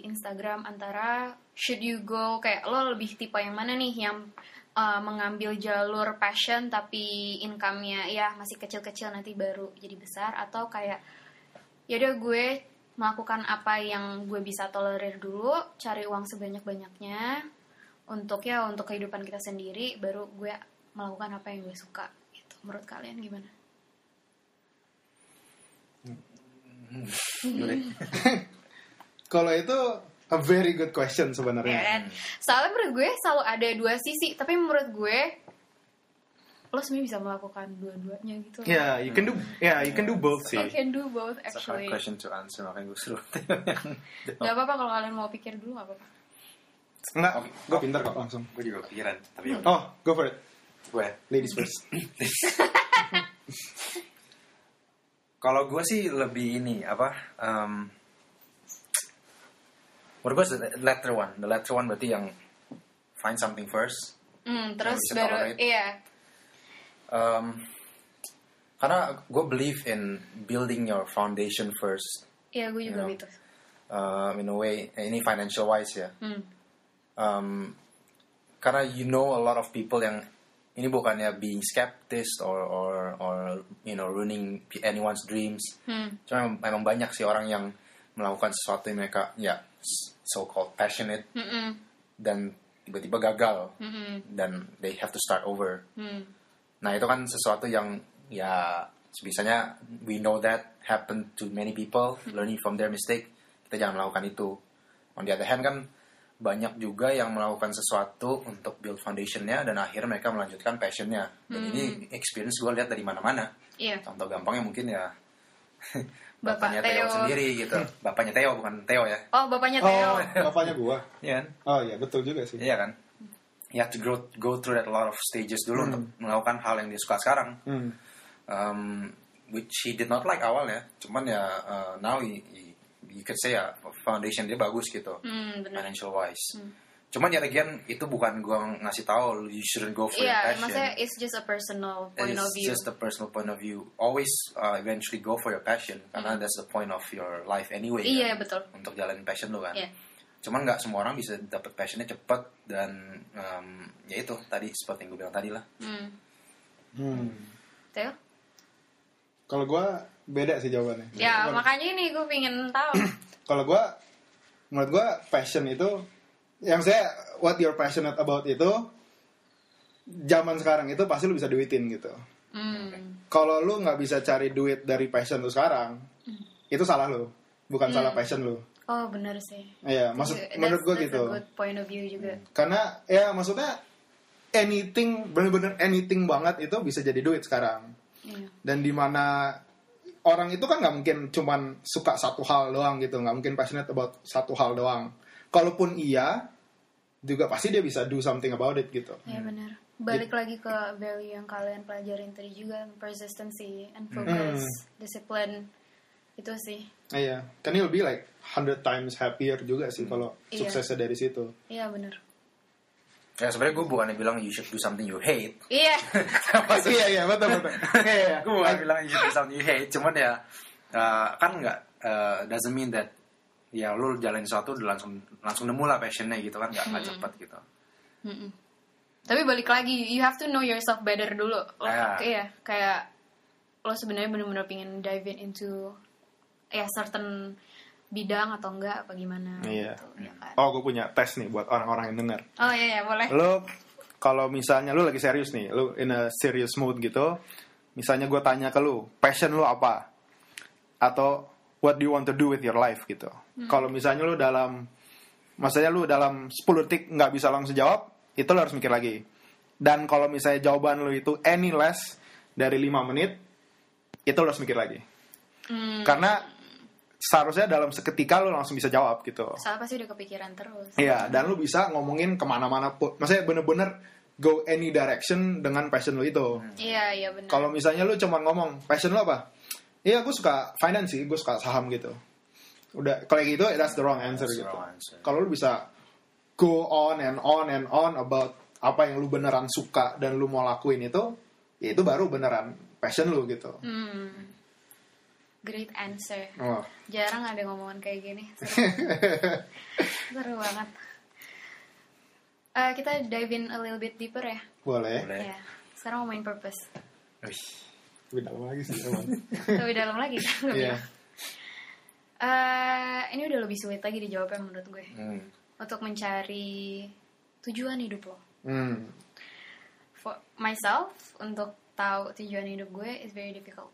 Instagram antara should you go kayak lo lebih tipe yang mana nih yang eh, mengambil jalur passion tapi income-nya ya masih kecil-kecil nanti baru jadi besar atau kayak ya udah gue melakukan apa yang gue bisa tolerir dulu, cari uang sebanyak-banyaknya untuk ya untuk kehidupan kita sendiri baru gue melakukan apa yang gue suka gitu. Menurut kalian gimana? [laughs] kalau itu a very good question Ya sebenarnya? Soalnya menurut gue selalu ada dua sisi, tapi menurut gue lo sebenarnya bisa melakukan dua-duanya gitu. Yeah, you can do yeah, you can do both sih. You can do both It's a hard actually. question to answer makanya gue suruh. [laughs] Gak apa-apa kalau kalian mau pikir dulu gak apa-apa. Enggak, Oke. gue pintar kok langsung. gue juga kepikiran tapi Oh, go for it. gue Ladies first. [laughs] kalau gue sih lebih ini apa um, menurut gue the letter one the letter one berarti yang find something first Hmm, terus bisa baru tolerate. iya. Um, karena gue believe in building your foundation first Iya, gue juga You know. gitu. uh, in a way ini financial wise ya Hmm. um, karena you know a lot of people yang ini bukannya being skeptis or or or you know ruining anyone's dreams Hmm. cuma memang, memang banyak sih orang yang melakukan sesuatu yang mereka ya so called passionate Mm-mm. dan tiba-tiba gagal Mm-mm. dan they have to start over Hmm. Nah itu kan sesuatu yang ya sebisanya we know that happen to many people learning from their mistake kita jangan melakukan itu on the other hand kan banyak juga yang melakukan sesuatu untuk build foundationnya dan akhirnya mereka melanjutkan passionnya dan ini experience gue lihat dari mana-mana Iya. contoh gampangnya mungkin ya [laughs] Bapak bapaknya Theo Theo. sendiri gitu [laughs] bapaknya Theo bukan Theo ya Oh, bapaknya Theo. Oh, bapaknya gua. iya kan Oh iya, betul juga sih. iya kan you have to go go through that a lot of stages dulu untuk melakukan hal yang dia suka sekarang Hmm. um, which he did not like awalnya cuman ya uh, now he, he- you could say ya foundation dia bagus gitu Hmm, benar. financial wise cuman ya again itu bukan gua ngasih tahu you shouldn't go for your Iya, passion maksudnya it's just a personal point It's of view. just a personal point of view always uh, eventually go for your passion karena that's the point of your life anyway Hmm. Iya, kan, betul. untuk jalanin passion lu kan Iya. Cuman nggak semua orang bisa dapet passionnya cepet dan um, ya itu tadi seperti yang gue bilang tadi lah Hmm. Hmm. Kalau gue beda sih jawabannya. Ya, Kalau- makanya ini gue pengen tahu. [clears throat] Kalau gue, menurut gue passion itu, yang saya what you're passionate about itu, zaman sekarang itu pasti lu bisa duitin gitu. Hmm. Kalau lu nggak bisa cari duit dari passion lu sekarang, itu salah lu, bukan salah passion lu. Oh, benar sih. Iya, maksud That's- menurut gue that's gitu. a good point of view juga. Karena ya maksudnya anything bener-bener anything banget itu bisa jadi duit sekarang. Iya. Dan di mana orang itu kan nggak mungkin cuman suka satu hal doang gitu, nggak mungkin passionate about satu hal doang. Kalaupun iya, juga pasti dia bisa do something about it gitu. Iya benar. Balik lagi ke value yang kalian pelajarin tadi juga, persistency and focus, discipline. Itu sih. Iya, kan you'll be like 100 times happier juga sih kalau Iya. suksesnya dari situ. Iya benar. ya sebenarnya gue bukannya bilang you should do something you hate Iya. [laughs] iya iya betul betul. Iya iya. gue bukan bilang you should do something you hate cuman ya uh, kan nggak uh, doesn't mean that ya lu jalanin sesuatu udah langsung langsung nemu lah passionnya gitu kan nggak nggak cepet gitu Mm-mm. Tapi balik lagi, you have to know yourself better dulu. Lo, Iya. Iya, kayak lo sebenarnya bener-bener pengen dive in into ya certain bidang atau enggak apa gimana Iya. gitu, ya kan. Oh, gue punya tes nih buat orang-orang yang denger. Oh iya iya boleh. Lu kalau misalnya lu lagi serius nih, lu in a serious mood gitu, misalnya gue tanya ke lu, passion lu apa? Atau what do you want to do with your life gitu. Kalau misalnya lu dalam maksudnya lu dalam 10 detik nggak bisa langsung jawab, itu lu harus mikir lagi. Dan kalau misalnya jawaban lu itu any less dari 5 menit, itu lu harus mikir lagi. Hmm, Karena seharusnya dalam seketika lu langsung bisa jawab gitu. soalnya pasti udah kepikiran terus. Iya, dan lu bisa ngomongin ke mana-mana pun. Maksudnya bener-bener go any direction dengan passion lu itu. Iya iya benar. Kalau misalnya lu cuma ngomong, passion lu apa? Iya, gue suka finance sih, gue suka saham gitu. Udah, kalau gitu, that's the wrong answer That's gitu. Kalau lu bisa go on and on and on about apa yang lu beneran suka dan lu mau lakuin itu, ya itu baru beneran passion lu gitu. Hmm. Great answer. Wah. Jarang ada ngomongan kayak gini. [laughs] Seru, Seru banget. Eh, kita dive in a little bit deeper ya. Boleh. Boleh. Ya. Sekarang ngomongin purpose. Wih. Lebih dalam lagi sih, emang. [laughs] Lebih dalam lagi Iya. bilang. Eh, ini udah lebih sulit lagi dijawabnya menurut gue. Hmm. Untuk mencari tujuan hidup lo. Hmm. For myself, untuk tahu tujuan hidup gue is very difficult.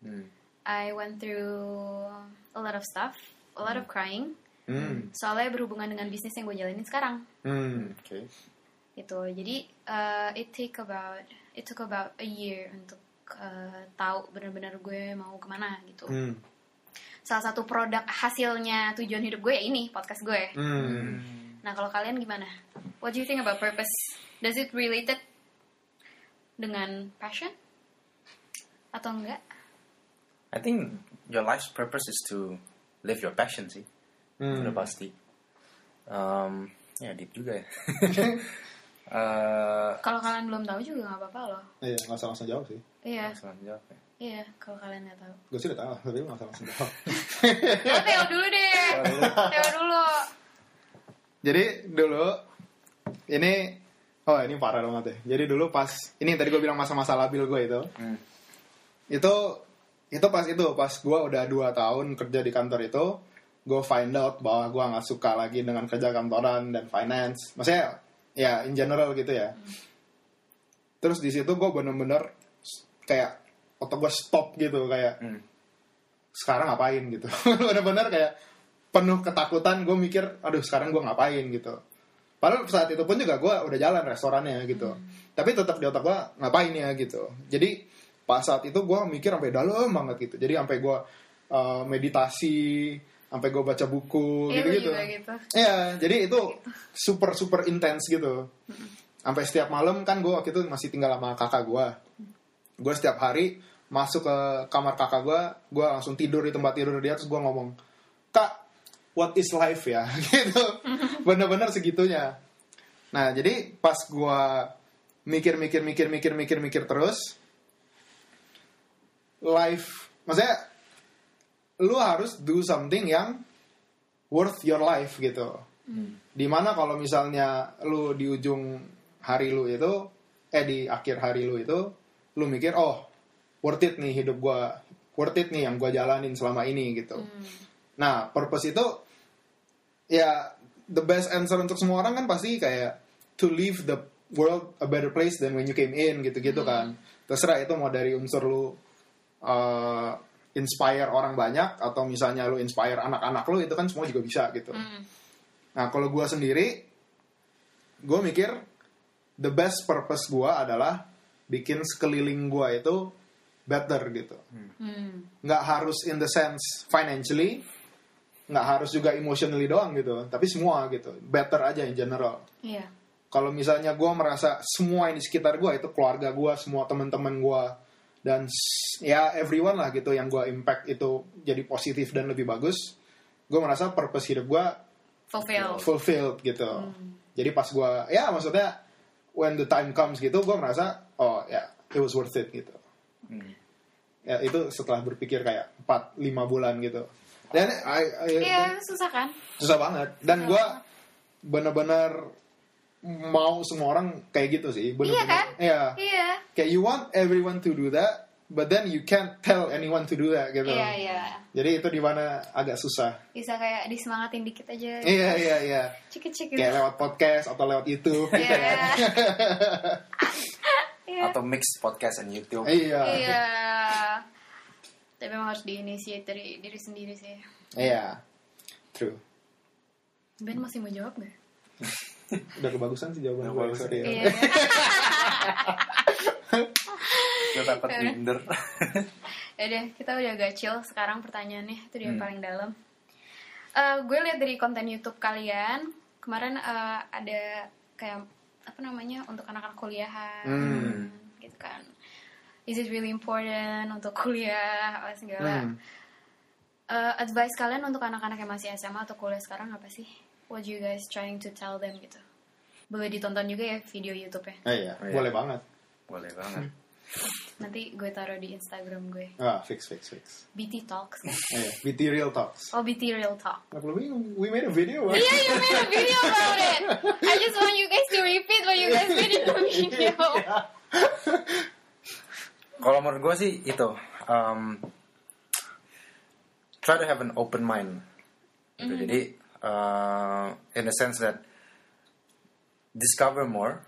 Hmm. I went through a lot of stuff, a lot of crying. Hmm. Soalnya berhubungan dengan bisnis yang gue jalanin sekarang. Hmm. Oke. gitu jadi uh, it take about it took about a year untuk uh, tahu benar-benar gue mau ke mana gitu Hmm. salah satu produk hasilnya tujuan hidup gue ya ini podcast gue Hmm. nah kalau kalian gimana what do you think about purpose does it related dengan passion atau enggak I think your life's purpose is to live your passion sih. Hmm. Udah pasti. Um, ya deep juga ya. Eh, [laughs] [laughs] kalau kalian belum tahu juga nggak apa-apa loh Iya, nggak usah langsung jawab sih. iya langsung jawab ya. iya kalau kalian nggak tahu Gue sih udah tahu, tapi lu nggak usah langsung jawab. [laughs] oh, Theo dulu deh Theo dulu Jadi dulu ini oh ini parah banget ya. Jadi dulu pas ini yang tadi gue bilang masa-masa labil gue itu, Hmm. itu itu pas itu pas gue udah dua tahun kerja di kantor itu, gue find out bahwa gue nggak suka lagi dengan kerja kantoran dan finance. Maksudnya ya in general gitu ya. Terus di situ gue bener-bener kayak otak gue stop gitu kayak Hmm. sekarang ngapain? gitu. [laughs] Bener-bener kayak penuh ketakutan gue mikir aduh sekarang gue ngapain? gitu. Padahal saat itu pun juga gue udah jalan restorannya gitu. Tapi tetap di otak gue ngapain ya? gitu. Jadi pas saat itu gue mikir sampai dalam banget gitu. Jadi sampai gue uh, meditasi sampai gue baca buku gitu gitu gitu. Iya, jadi itu super super intens gitu. Sampai setiap malam kan gue waktu itu masih tinggal sama kakak gue. Gue setiap hari masuk ke kamar kakak gue gue langsung tidur di tempat tidur dia terus gue ngomong kak what is life ya? [laughs] Gitu. Bener-bener segitunya. Nah jadi pas gue mikir mikir mikir mikir mikir mikir terus life. Maksudnya lu harus do something yang worth your life gitu. Di mana kalau misalnya lu di ujung hari lu itu eh di akhir hari lu itu lu mikir oh worth it nih hidup gua worth it nih yang gua jalanin selama ini gitu. Nah purpose itu ya the best answer untuk semua orang kan pasti kayak to leave the world a better place than when you came in gitu-gitu kan. Terserah itu mau dari unsur lu uh, inspire orang banyak atau misalnya lu inspire anak-anak lu itu kan semua juga bisa gitu. Nah kalau gua sendiri gue mikir the best purpose gua adalah bikin sekeliling gua itu better gitu. Hmm. nggak harus in the sense financially nggak harus juga emotionally doang gitu. Tapi semua gitu. Better aja in general. Iya. kalau misalnya gue merasa semua ini sekitar gue itu keluarga gue semua teman-teman gue dan s- ya everyone lah gitu yang gue impact itu jadi positif dan lebih bagus. Gue merasa purpose hidup gue Fulfill. fulfilled gitu. Jadi pas gue ya maksudnya when the time comes gitu gue merasa oh ya it was worth it gitu. Ya itu setelah berpikir kayak 4 5 bulan gitu. Dan I- I- Iya, susah kan? susah banget. Dan gue bener-bener mau semua orang kayak gitu sih bener-bener Iya kan? Iya. Iya. kayak you want everyone to do that but then you can't tell anyone to do that gitu Iya, iya. jadi itu di mana agak susah Bisa kayak disemangatin dikit aja. iya iya iya Cik-cik gitu. kayak lewat podcast atau lewat YouTube gitu Iya. kan [laughs] Iya. atau mix podcast and YouTube iya Iya. Tapi memang harus diinisiate dari diri sendiri sih. iya true Ben masih mau jawab nggak? [laughs] udah kebagusan sih jawaban gue sorry ya. Iya. Gue dapat Ya udah. Ya kita udah agak chill sekarang pertanyaannya itu dia Hmm. paling dalam. Eh, gue lihat dari konten YouTube kalian kemarin eh, ada kayak apa namanya untuk anak-anak kuliahan Hmm. gitu kan. Is it really important untuk kuliah apa segala? Hmm. Eh, advice kalian untuk anak-anak yang masih SMA atau kuliah sekarang apa sih? What you guys trying to tell them gitu? Boleh ditonton juga ya video YouTube-nya. Eh, iya Oh, iya. boleh banget boleh banget Nanti gue taruh di Instagram gue. ah fix fix fix BT Talks. kan? iya BT Real Talks Oh, BT Real Talk. Nah, ini we made a video right? Yeah, you made a video about it. I just want you guys to repeat what you guys made in the [laughs] video. Kalau menurut gue sih itu um, try to have an open mind. Gitu. Jadi uh, in the sense that discover more.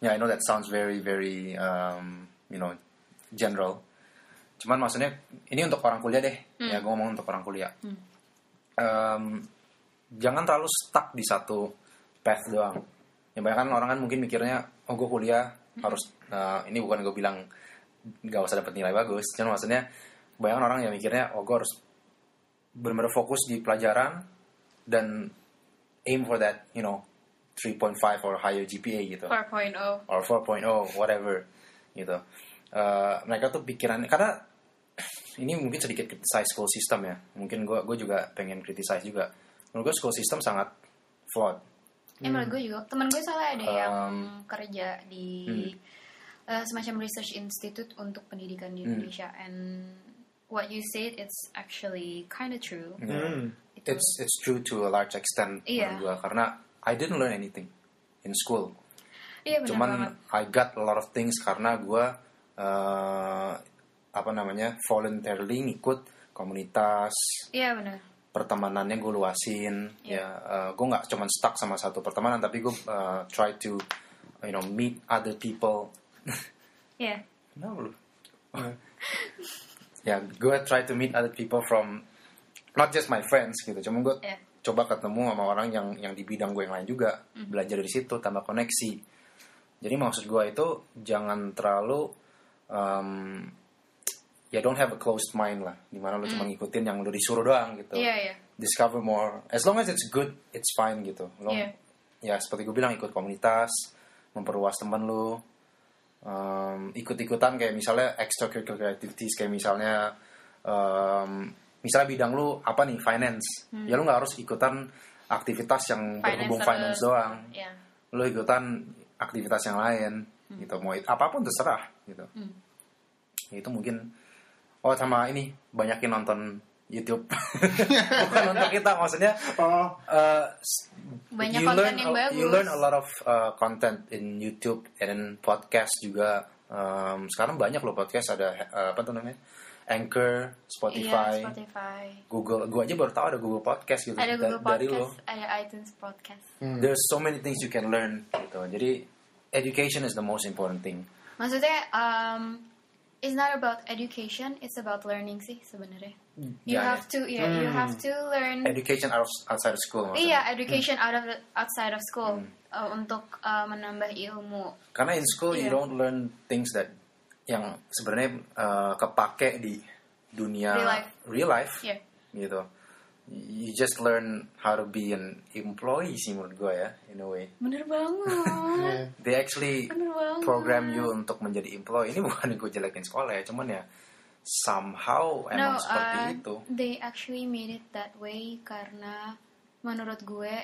Yeah, I know that sounds very very um, you know general. Cuman maksudnya ini untuk orang kuliah deh. Ya gue ngomong untuk orang kuliah. Um, jangan terlalu stuck di satu path doang. Ya banyak kan orang kan mungkin mikirnya, oh gue kuliah harus uh, ini bukan gue bilang gak usah dapat nilai bagus. Cuman maksudnya banyak orang yang mikirnya, oh gue harus benar-benar fokus di pelajaran dan aim for that, you know, 3.5 or higher GPA gitu. 4.0. or 4.0 whatever gitu. Eh, mereka tuh pikirannya karena ini mungkin sedikit criticize school system ya. Mungkin gue gue juga pengen criticize juga. Menurut gue school system sangat flawed. Ya menurut gue juga. Temen gue salah ada yang Um, kerja di eh, semacam research institute untuk pendidikan di Indonesia. And what you said, it's actually kind of true. Hmm. Itu. it's it's true to a large extent Iya. menurut gue karena I didn't learn anything in school Iya benar cuman banget. I got a lot of things karena gue eh, apa namanya voluntarily ngikut komunitas Iya benar. pertemanannya gue luasin Iya. ya gue nggak cuman stuck sama satu pertemanan tapi gue uh, try to you know meet other people Iya. no lu [laughs] ya gue try to meet other people from not just my friends gitu cuma gue Iya. coba ketemu sama orang yang yang di bidang gue yang lain juga Hmm. belajar dari situ tambah koneksi jadi maksud gue itu jangan terlalu um, ya don't have a closed mind lah di mana lu cuma ngikutin yang lu disuruh doang gitu. Iya iya. discover more as long as it's good it's fine gitu lo Iya. ya seperti gue bilang ikut komunitas memperluas teman lu um, ikut-ikutan kayak misalnya extracurricular activities kayak misalnya um, misalnya bidang lu apa nih? Finance. Ya lu nggak harus ikutan aktivitas yang Hmm. Finance berhubung finance doang. ya. Lu ikutan aktivitas yang lain gitu. Mau apa pun terserah gitu. Hmm. Ya, itu mungkin oh sama ini banyakin nonton YouTube [laughs] bukan untuk kita maksudnya Oh, uh, Banyak you konten learn yang a- bagus. You learn a lot of uh, content in YouTube and podcast juga. Um, sekarang banyak loh podcast ada uh, apa tuh namanya? Anchor, Spotify, Iya, Spotify. Google. Gua aja baru tahu ada Google Podcast gitu. Ada Google Da- dari lo. Podcast, ada iTunes Podcast. There's so many things you can learn gitu. Jadi education is the most important thing. Maksudnya, um, it's not about education, it's about learning sih sebenarnya. You Ya, have to, yeah, you have to learn. Education out of- outside of school. Iya, education out of the- outside of school uh, untuk uh, menambah ilmu. Karena in school you Iya. don't learn things that yang sebenarnya uh, kepake di dunia Real life. real life, Iya. gitu. You just learn how to be an employee sih menurut gue ya, in a way. Bener banget. iya. They actually Bener banget. program you untuk menjadi employee. Ini bukan gue jelekin sekolah ya, cuman ya somehow emang no, seperti uh, itu. they actually made it that way karena menurut gue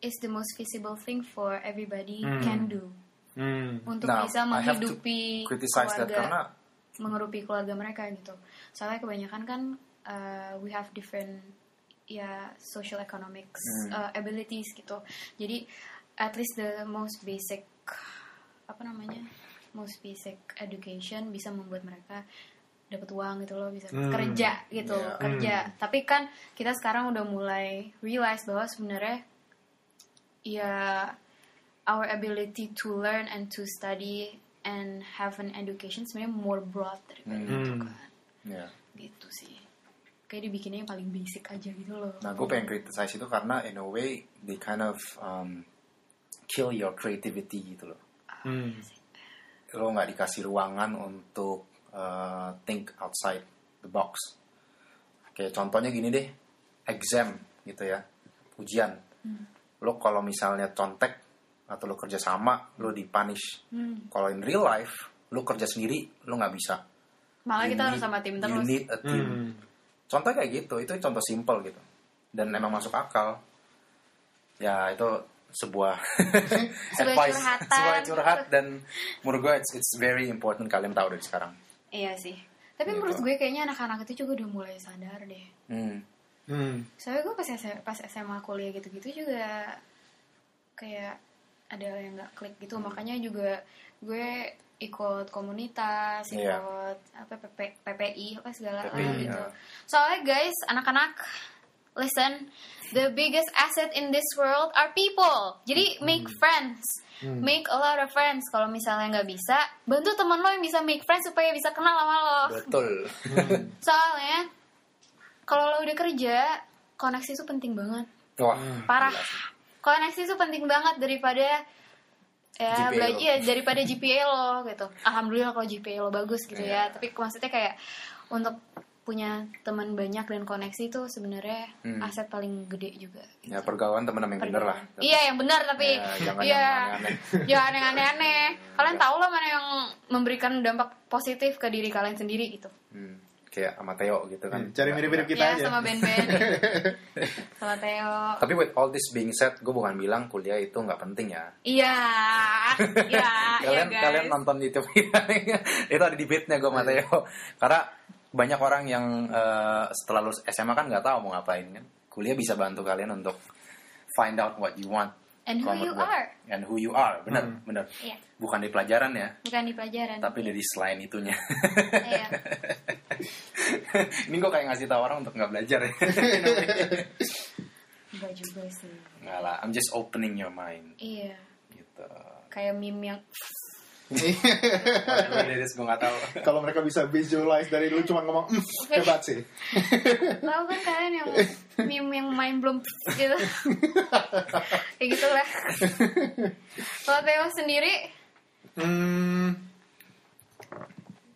is the most visible thing for everybody can do Hmm. untuk Nah, bisa menghidupi Criticize that keluarga karena menghidupi keluarga mereka gitu. Soalnya kebanyakan kan uh, we have different ya social economics uh, abilities gitu. Jadi at least the most basic apa namanya most basic education bisa membuat mereka dapat uang gitu loh bisa Hmm. kerja gitu Yeah. kerja. Tapi kan kita sekarang udah mulai realize bahwa sebenarnya ya our ability to learn and to study and have an education sebenarnya more broad daripada Hmm. itu kan ya. gitu sih kayak dibikinnya yang paling basic aja gitu loh Nah, gue pengen criticize itu karena in a way they kind of um, kill your creativity gitu loh. Hmm. Lo nggak dikasih ruangan untuk uh, think outside the box. Kayak contohnya gini deh, exam gitu ya, ujian. Lo kalau misalnya contek atau lo kerja sama, lo dipunish. Hmm. Kalau in real life, lo kerja sendiri, lo nggak bisa. malah You kita harus sama tim You terus need a team. Hmm. Contoh kayak gitu, itu contoh simple gitu. Dan emang masuk akal. Ya itu sebuah [laughs] Sebuah advice, curhatan. sebuah curhat dan menurut gue it's, it's very important kalian tahu dari sekarang. iya sih tapi Gitu. menurut gue kayaknya anak-anak itu juga udah mulai sadar deh Hmm. Hmm. soalnya gue pas SMA, pas SMA kuliah gitu-gitu juga kayak ada yang nggak klik gitu makanya juga gue ikut komunitas Iya. ikut apa PP, PPI apa segala PPI, hal gitu. ya. soalnya guys anak-anak listen the biggest asset in this world are people. Jadi make friends. Make a lot of friends. Kalau misalnya nggak bisa bantu teman lo yang bisa make friends supaya bisa kenal sama lo. Betul. [laughs] soalnya kalau lo udah kerja koneksi itu penting banget. Wah, parah. Koneksi itu penting banget daripada ya GPA belajar ya, daripada GPA lo gitu. Alhamdulillah kalau GPA lo bagus gitu Iya. ya tapi maksudnya kayak untuk punya teman banyak dan koneksi itu sebenarnya Hmm. aset paling gede juga Ya pergaulan teman yang bener lah. iya yang benar tapi Ya, iya. [laughs] jangan yang aneh-aneh. Kalian tahu lah mana yang memberikan dampak positif ke diri kalian sendiri gitu. Hmm. Kayak sama Theo gitu kan. Hmm, Cari mirip-mirip kita ya aja. sama band-band [laughs] sama Theo Tapi with all this being said, gue bukan bilang kuliah itu nggak penting ya. iya [laughs] iya kalian iya, kalian guys. nonton YouTube kita [laughs] itu ada di beatnya gue sama Theo karena banyak orang yang eh, setelah lulus SMA kan nggak tahu mau ngapain kan kuliah bisa bantu kalian untuk find out what you want And who you are. and who you are. Bener Hmm. bener Iya. bukan di pelajaran ya. Bukan di pelajaran. Tapi dari selain itunya. Iya. [laughs] ini gue kayak ngasih tahu orang untuk nggak belajar ya. [laughs] Enggak juga sih. Nggak lah I'm just opening your mind. Iya. Gitu. Kayak meme yang liris [laughs] gue Kalau mereka bisa visualize dari lu cuma ngomong "Mm, hebat sih. [laughs] tahu kan kalian yang meme yang main belum [laughs] gitu kayak gitulah kalau Theo sendiri Hmm.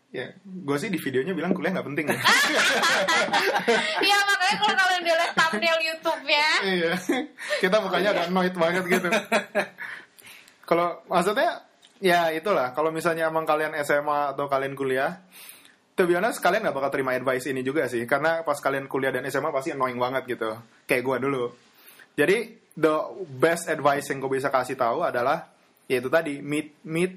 Ya, gue sih di videonya bilang kuliah nggak penting ya. Iya makanya kalau kalian udah lihat thumbnail YouTube-nya Iya. Kita mukanya agak annoyed banget gitu. Kalau maksudnya ya itulah. Kalau misalnya emang kalian SMA atau kalian kuliah to be honest kalian nggak bakal terima advice ini juga sih. Karena pas kalian kuliah dan SMA pasti annoying banget gitu. Kayak gue dulu. Jadi the best advice yang gue bisa kasih tahu adalah yaitu tadi meet meet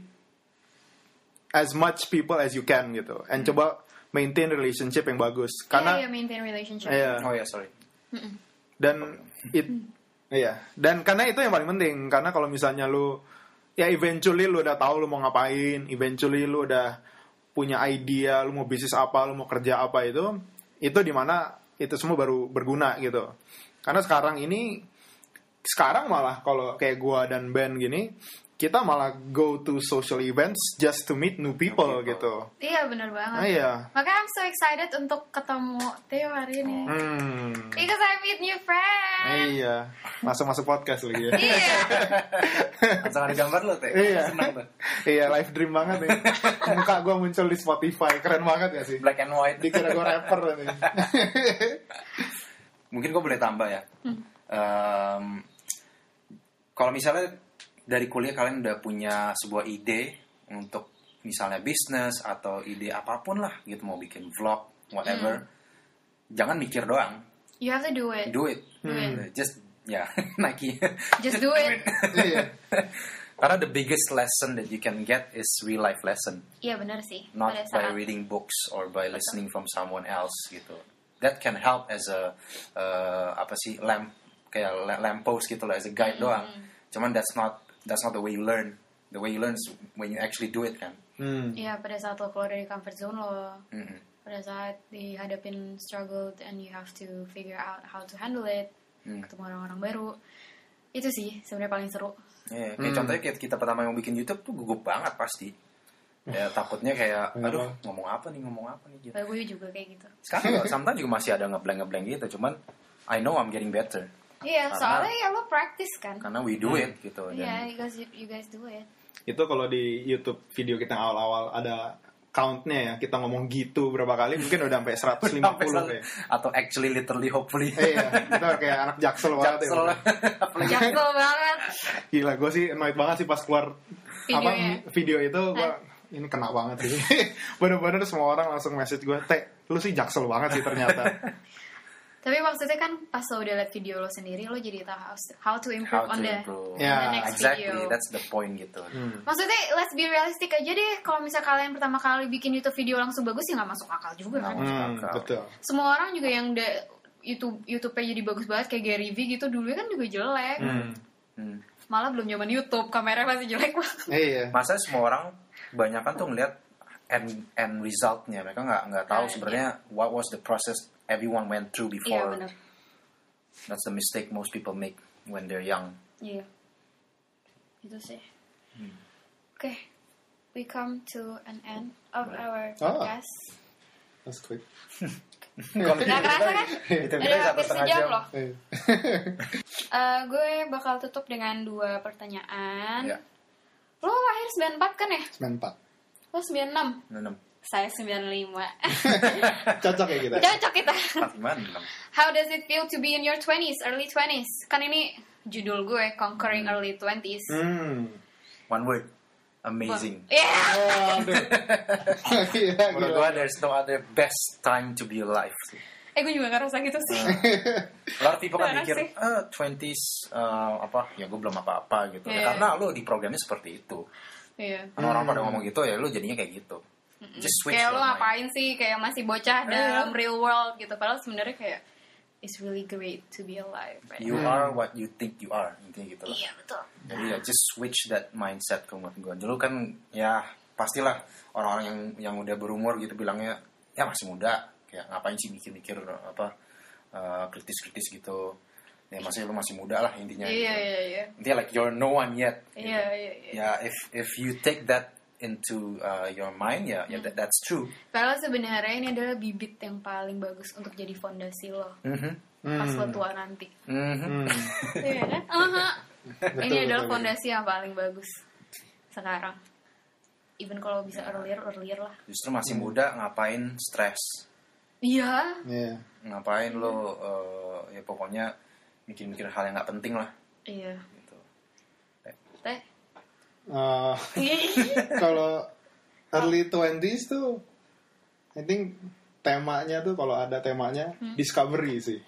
as much people as you can gitu. And coba maintain relationship yang bagus. Karena iya, maintain relationship. Iya. Oh ya sorry. dan it iya. Dan karena itu yang paling penting. Karena kalau misalnya lu ya eventually lu udah tahu lu mau ngapain eventually lu udah punya idea lu mau bisnis apa lu mau kerja apa itu itu di mana itu semua baru berguna gitu. Karena sekarang ini sekarang malah kalau kayak gua dan Ben gini kita malah go to social events just to meet new people, people. gitu Iya, benar banget. ah, iya Makanya I'm so excited untuk ketemu Theo hari ini. hmm Because I meet new friends. iya masuk masuk podcast lagi ya Iya. [laughs] Langsung ada gambar lo teh. Iya. Seneng tuh. Iya live dream banget nih. Muka gue muncul di Spotify, keren banget gak sih? Black and white. Dikira gue rapper nih. Mungkin gue boleh tambah ya. Em, kalau misalnya dari kuliah kalian udah punya sebuah ide untuk misalnya bisnis atau ide apa pun lah gitu mau bikin vlog whatever, jangan mikir doang, You have to do it. do it, Do it. just ya [laughs] Nike. Just do it. [laughs] Iya. Karena the biggest lesson that you can get is real life lesson, Iya benar sih. not Pada by reading books or by listening from someone else gitu. That can help as a uh, apa sih lamp kayak la- lamp post gitu lah as a guide doang. Cuman that's not that's not the way you learn. The way you learn is when you actually do it kan. Hmm. Iya pada saat lo keluar dari comfort zone lo, Mm-mm. pada saat dihadapin struggle and you have to figure out how to handle it, Hmm. ketemu orang-orang baru, itu sih sebenarnya paling seru. Iya, kayak contohnya kayak kita pertama yang bikin YouTube tuh gugup banget pasti. Ya [laughs] takutnya kayak, aduh ngomong apa nih ngomong apa nih gitu. Kayak gue juga kayak gitu. Sekarang sometimes juga masih ada ngeblank ngeblank gitu, cuman I know I'm getting better Iya, Karena- soalnya ya lo practice kan. karena we do it gitu. Iya, Dan you guys you guys do it. Itu kalau di YouTube video kita awal-awal ada countnya ya, kita ngomong gitu berapa kali, mungkin udah sampai [laughs] 150 Sampai kayak. sel- atau actually literally hopefully Eh, [laughs] iya, kita kayak anak jaksel banget Jaksel. [laughs] ya. Apalagi Jago banget. Gila, gue sih annoyed banget sih pas keluar apa Videonya. video itu gue ini kena banget sih. Bener-bener semua orang langsung message gue, Teh, lu sih jaksel banget sih ternyata. Tapi maksudnya kan pas lo udah liat video lo sendiri lo jadi tahu how, how to improve how on to the, improve. Ya, on the next exactly, video. that's the point gitu. Hmm. Maksudnya let's be realistic aja deh. Kalau misal kalian pertama kali bikin YouTube video langsung bagus ya nggak masuk akal juga kan. Hmm, akal. betul. Semua orang juga yang udah YouTube YouTube-nya jadi bagus banget kayak Gary Vee gitu dulu kan juga jelek. Hmm. Hmm. Malah belum zaman YouTube, kameranya masih jelek banget. Iya. Masa semua orang banyak kan tuh ngeliat end end resultnya mereka nggak nggak tahu Nah, sebenarnya what was the process everyone went through Iya before benar. that's the mistake most people make when they're young Iya. Itu sih. Hmm. Oke. We come to an end of our Oh. podcast. That's quick. [laughs] Nggak kerasa kan? [laughs] Itu Udah kita satu hampir setengah sejam jam. loh. Iya. [laughs] Eh, gue bakal tutup dengan dua pertanyaan. Ya, Lo lahir 94 kan ya? 94. Lo 96? enam Saya 95. [laughs] Cocok ya kita. Cocok kita. How does it feel to be in your 20s, early 20s? Kan ini judul gue, Conquering Early 20s. Hmm. One word, amazing. Yeah. Aduh. [laughs] Iya, Menurut gue there's no other best time to be alive. Eh gue juga ngerasa gitu sih. A lot of people kan mikir, ah, 20s, uh, apa, ya gue belum apa-apa gitu. Ya, Iya. karena lo di programnya seperti itu. Iya. Kan orang pada ngomong gitu ya, lo jadinya kayak gitu. Just switch Kayak lo mind. ngapain sih? Kayak masih bocah Iya. dalam real world gitu. Padahal sebenarnya kayak it's really great to be alive. Right? You are what you think you are, intinya gitu lah. Iya betul. Jadi ya just switch that mindset ke menurut gue. Dulu kan ya pastilah orang-orang yang yang udah berumur gitu bilangnya ya masih muda, kayak ngapain sih mikir-mikir apa uh, kritis-kritis gitu. Ya masih lu masih muda lah intinya. Iya gitu. iya iya. Intinya like you're no one yet. gitu. Iya iya iya. Ya if if you take that into uh, your mind ya ya that, that's true. Padahal sebenarnya ini adalah bibit yang paling bagus untuk jadi fondasi lo Mhm. pas Hmm. lo tua nanti. Mhm. Hmm. [laughs] Iya kan? Aha. Betul, ini adalah fondasi yang paling bagus sekarang. Even kalau bisa earlier, earlier lah. Justru masih muda ngapain stres? Iya. Iya. Ngapain lo uh, ya pokoknya mikir-mikir hal yang nggak penting lah Iya. gitu. Eh, [laughs] kalau early 20s tuh I think temanya tuh kalau ada temanya Hmm. discovery sih.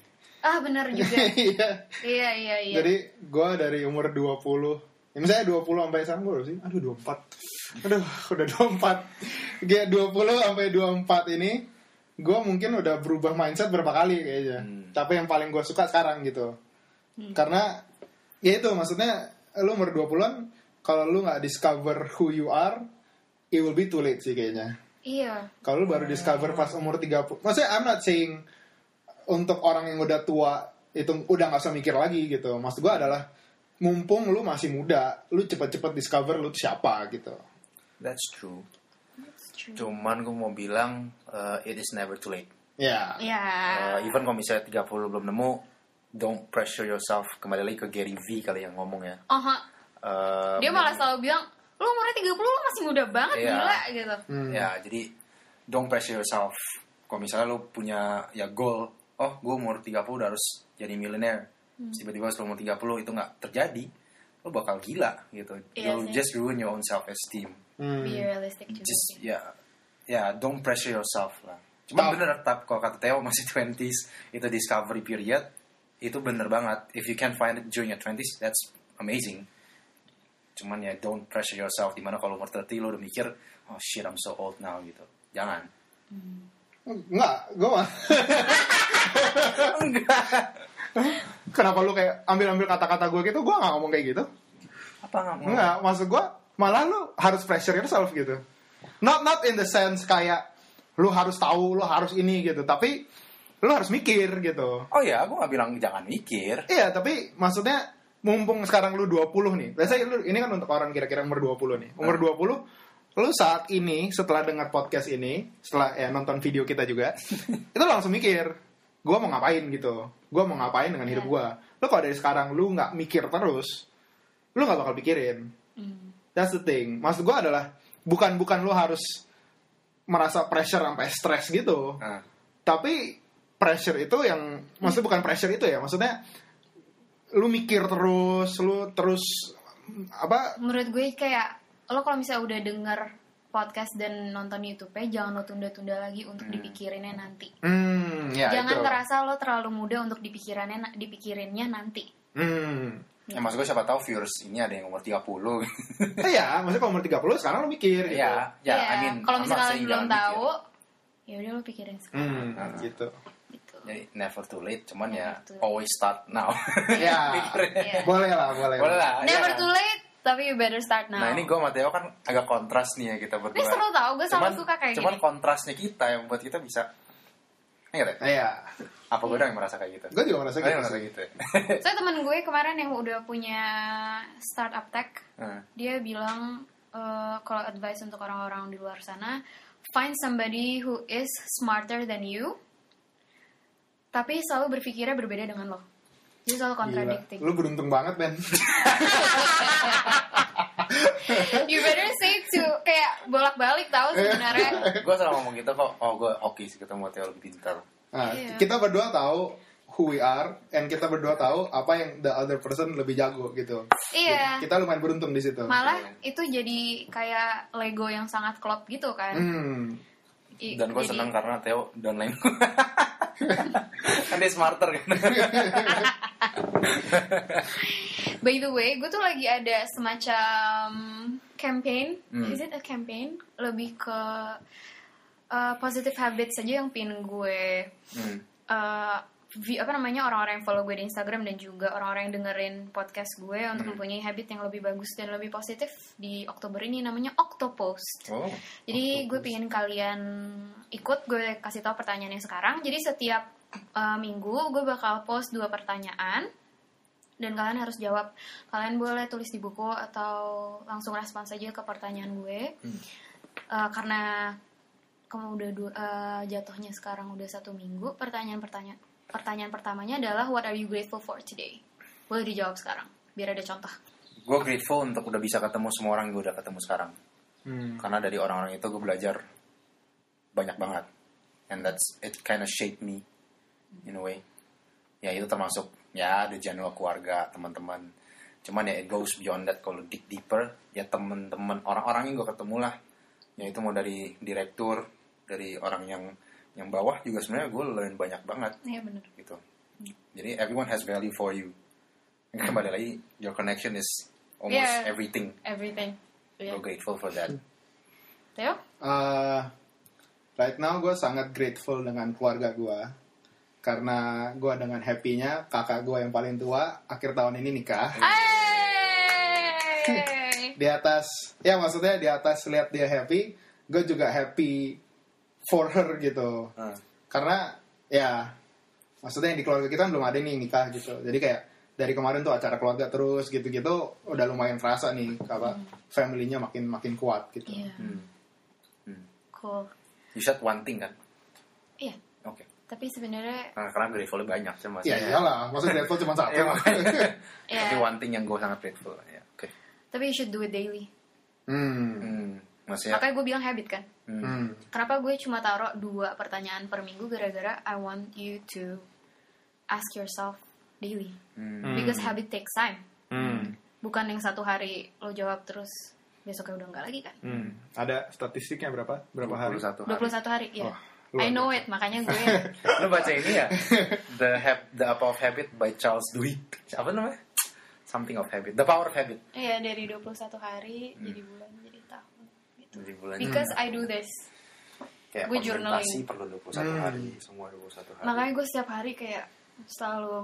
ah benar juga. [laughs] Iya. iya iya iya. Jadi gue dari umur 20 ya misalnya 20 sampai sekarang gue sih? Aduh 24 Aduh udah 24 Kayak 20 sampai 24 ini Gue mungkin udah berubah mindset berapa kali kayaknya. Tapi yang paling gue suka sekarang gitu. Karena Ya itu maksudnya Lu umur 20an Kalau lu gak discover who you are It will be too late sih kayaknya iya kalau lu baru discover pas umur 30 maksudnya I'm not saying untuk orang yang udah tua itu udah nggak usah mikir lagi gitu maksud gua adalah mumpung lu masih muda lu cepet-cepet discover lu siapa gitu That's true. Cuman gue mau bilang uh, it is never too late. ya iya Uh, even kalau misalnya 30 belum nemu, don't pressure yourself. Kembali lagi ke Gary V kali yang ngomong ya. Aha. Uh, dia malah selalu bilang lu umurnya 30 lu masih muda banget Iya. gila gitu Hmm. Ya, jadi don't pressure yourself. Kalau misalnya lu punya ya goal, oh gue umur 30 udah harus jadi millionaire. Hmm. Tiba-tiba setelah umur 30 itu nggak terjadi, lu bakal gila gitu. You'll sih. just ruin your own self esteem. Hmm. be realistic juga Just ya ya don't pressure yourself lah. Cuma bener tap kalau kata Theo masih 20s itu discovery period itu bener banget. If you can find it during your 20s that's amazing. Cuman ya don't pressure yourself di mana kalau umur 30 lo udah mikir oh shit I'm so old now gitu. Jangan. Enggak, gue mah. Kenapa lu kayak ambil-ambil kata-kata gue gitu? Gue nggak ngomong kayak gitu. Apa nggak mau? Enggak, maksud gue malah lu harus pressure yourself gitu. Not not in the sense kayak lu harus tahu, lu harus ini gitu. Tapi lu harus mikir gitu. Oh ya, aku nggak bilang jangan mikir. Iya, tapi maksudnya mumpung sekarang lu 20 nih. Biasanya lu ini kan untuk orang kira-kira umur 20 nih. Umur 20 lu saat ini setelah dengar podcast ini, setelah ya nonton video kita juga, [laughs] itu langsung mikir, gua mau ngapain gitu. Gua mau ngapain dengan hidup gua. Lu kalau dari sekarang lu nggak mikir terus, lu nggak bakal pikirin. Hmm. That's the thing. Maksud gua adalah bukan bukan lu harus merasa pressure sampai stres gitu Nah, tapi pressure itu yang maksudnya bukan pressure itu ya maksudnya lu mikir terus lu terus apa menurut gue kayak lo kalau misalnya udah denger podcast dan nonton YouTube ya jangan lo tunda-tunda lagi untuk dipikirinnya nanti. hmm ya jangan itu ngerasa lo terlalu muda untuk dipikirannya dipikirinnya nanti. hmm ya, maksud gue siapa tahu viewers ini ada yang umur 30. eh, ya maksudnya kalau umur 30 sekarang lu mikir gitu ya, ya, Iya, I mean, kalau misalnya saying belum tahu, ya udah lo pikirin sekarang. hmm gitu Gitu. Jadi never too late, cuman ya Never late. always start now. [laughs] ya [laughs] Pikirinnya. Iya. boleh lah boleh, Boleh lah. Never ya. too late, tapi you better start now. Nah ini gue sama Theo kan agak kontras nih ya kita berdua. Ini seru tau, gue selalu Cuman- suka kayak Cuman gini. kontrasnya kita yang buat kita bisa. Ingat ya? iya Apa gue doang yang merasa kayak gitu? gue juga merasa Oh, gitu merasa gitu. ya? [laughs] Saya teman gue kemarin yang udah punya startup tech, Nah, dia bilang eh, kalau advice untuk orang-orang di luar sana, find somebody who is smarter than you, tapi selalu berpikirnya berbeda dengan lo. Jadi selalu Gila. contradicting. lu beruntung banget Ben [laughs] You better say to kayak bolak-balik tahu sebenarnya. [laughs] gue selalu ngomong gitu kok. Oh gue oke sih ketemu Theo lebih pintar. nah, Iya. kita berdua tahu who we are and kita berdua tahu apa yang the other person lebih jago gitu iya. kita lumayan beruntung di situ Malah itu jadi kayak Lego yang sangat klop gitu kan. hmm I- Dan gue jadi- seneng karena Theo downline [laughs] kan dia smarter kan. [laughs] By the way, gue tuh lagi ada semacam campaign. Hmm. Is it a campaign? Lebih ke uh, positive habits saja yang pin gue Hmm. uh, vi- apa namanya orang-orang yang follow gue di Instagram dan juga orang-orang yang dengerin podcast gue untuk Hmm. mempunyai habit yang lebih bagus dan lebih positif di Oktober ini namanya Octopost. Oh. Jadi gue pingin kalian ikut, gue kasih tahu pertanyaannya sekarang. Jadi setiap uh, minggu gue bakal post dua pertanyaan dan kalian harus jawab. Kalian boleh tulis di buku atau langsung respon saja ke pertanyaan gue. Uh, karena kamu udah du- uh, jatuhnya sekarang udah satu minggu. Pertanyaan pertanyaan pertanyaan pertamanya adalah What are you grateful for today? Boleh dijawab sekarang, biar ada contoh. Gue grateful untuk udah bisa ketemu semua orang yang gue udah ketemu sekarang. Hmm. Karena dari orang-orang itu gue belajar banyak banget. And that's it kind of shaped me in a way. Ya itu termasuk ya ada janua keluarga, teman-teman. cuman ya it goes beyond that kalau dig deeper ya temen-temen orang-orang yang gue ketemu lah ya itu mau dari direktur dari orang yang yang bawah juga sebenarnya gue learn banyak banget Iya bener. gitu jadi everyone has value for you kembali lagi your connection is almost Yeah. everything Everything. Iya. we're grateful for that Theo? Eh, right now gue sangat grateful dengan keluarga gue karena gue dengan happy-nya kakak gue yang paling tua akhir tahun ini nikah Hey! di atas ya maksudnya di atas lihat dia happy gue juga happy for her gitu Hmm. karena ya maksudnya di keluarga kita belum ada nih nikah gitu jadi kayak dari kemarin tuh acara keluarga terus gitu-gitu udah lumayan kerasa nih apa family-nya makin makin kuat gitu Iya, Hmm. cool. you said one thing kan Iya, oke tapi sebenarnya karena, karena gratefulnya banyak sih ya maksudnya iyalah maksudnya grateful cuma satu Iya, makanya. [laughs] Iya. tapi one thing yang gue sangat grateful ya oke tapi you should do it daily. hmm. Hmm, maksudnya Makanya gue bilang habit kan. Hmm, Hmm. Kenapa gue cuma taruh dua pertanyaan per minggu gara-gara I want you to ask yourself daily. hmm, Because habit takes time. Hmm. Bukan yang satu hari lo jawab terus besoknya udah enggak lagi kan. Hmm. Ada statistiknya berapa? Berapa hari? 21 hari. 21 hari, ya. Wah, luar I know it, makanya [laughs] gue Lu baca ini ya? The Hab The Power of Habit by Charles Duhigg. Apa namanya? Something of Habit. The Power of Habit. Iya dari 21 hari jadi bulan jadi tahun bulan Because I do this. kayak gue journaling. perlu 21 hari, semua 21 hari. Makanya gue setiap hari kayak selalu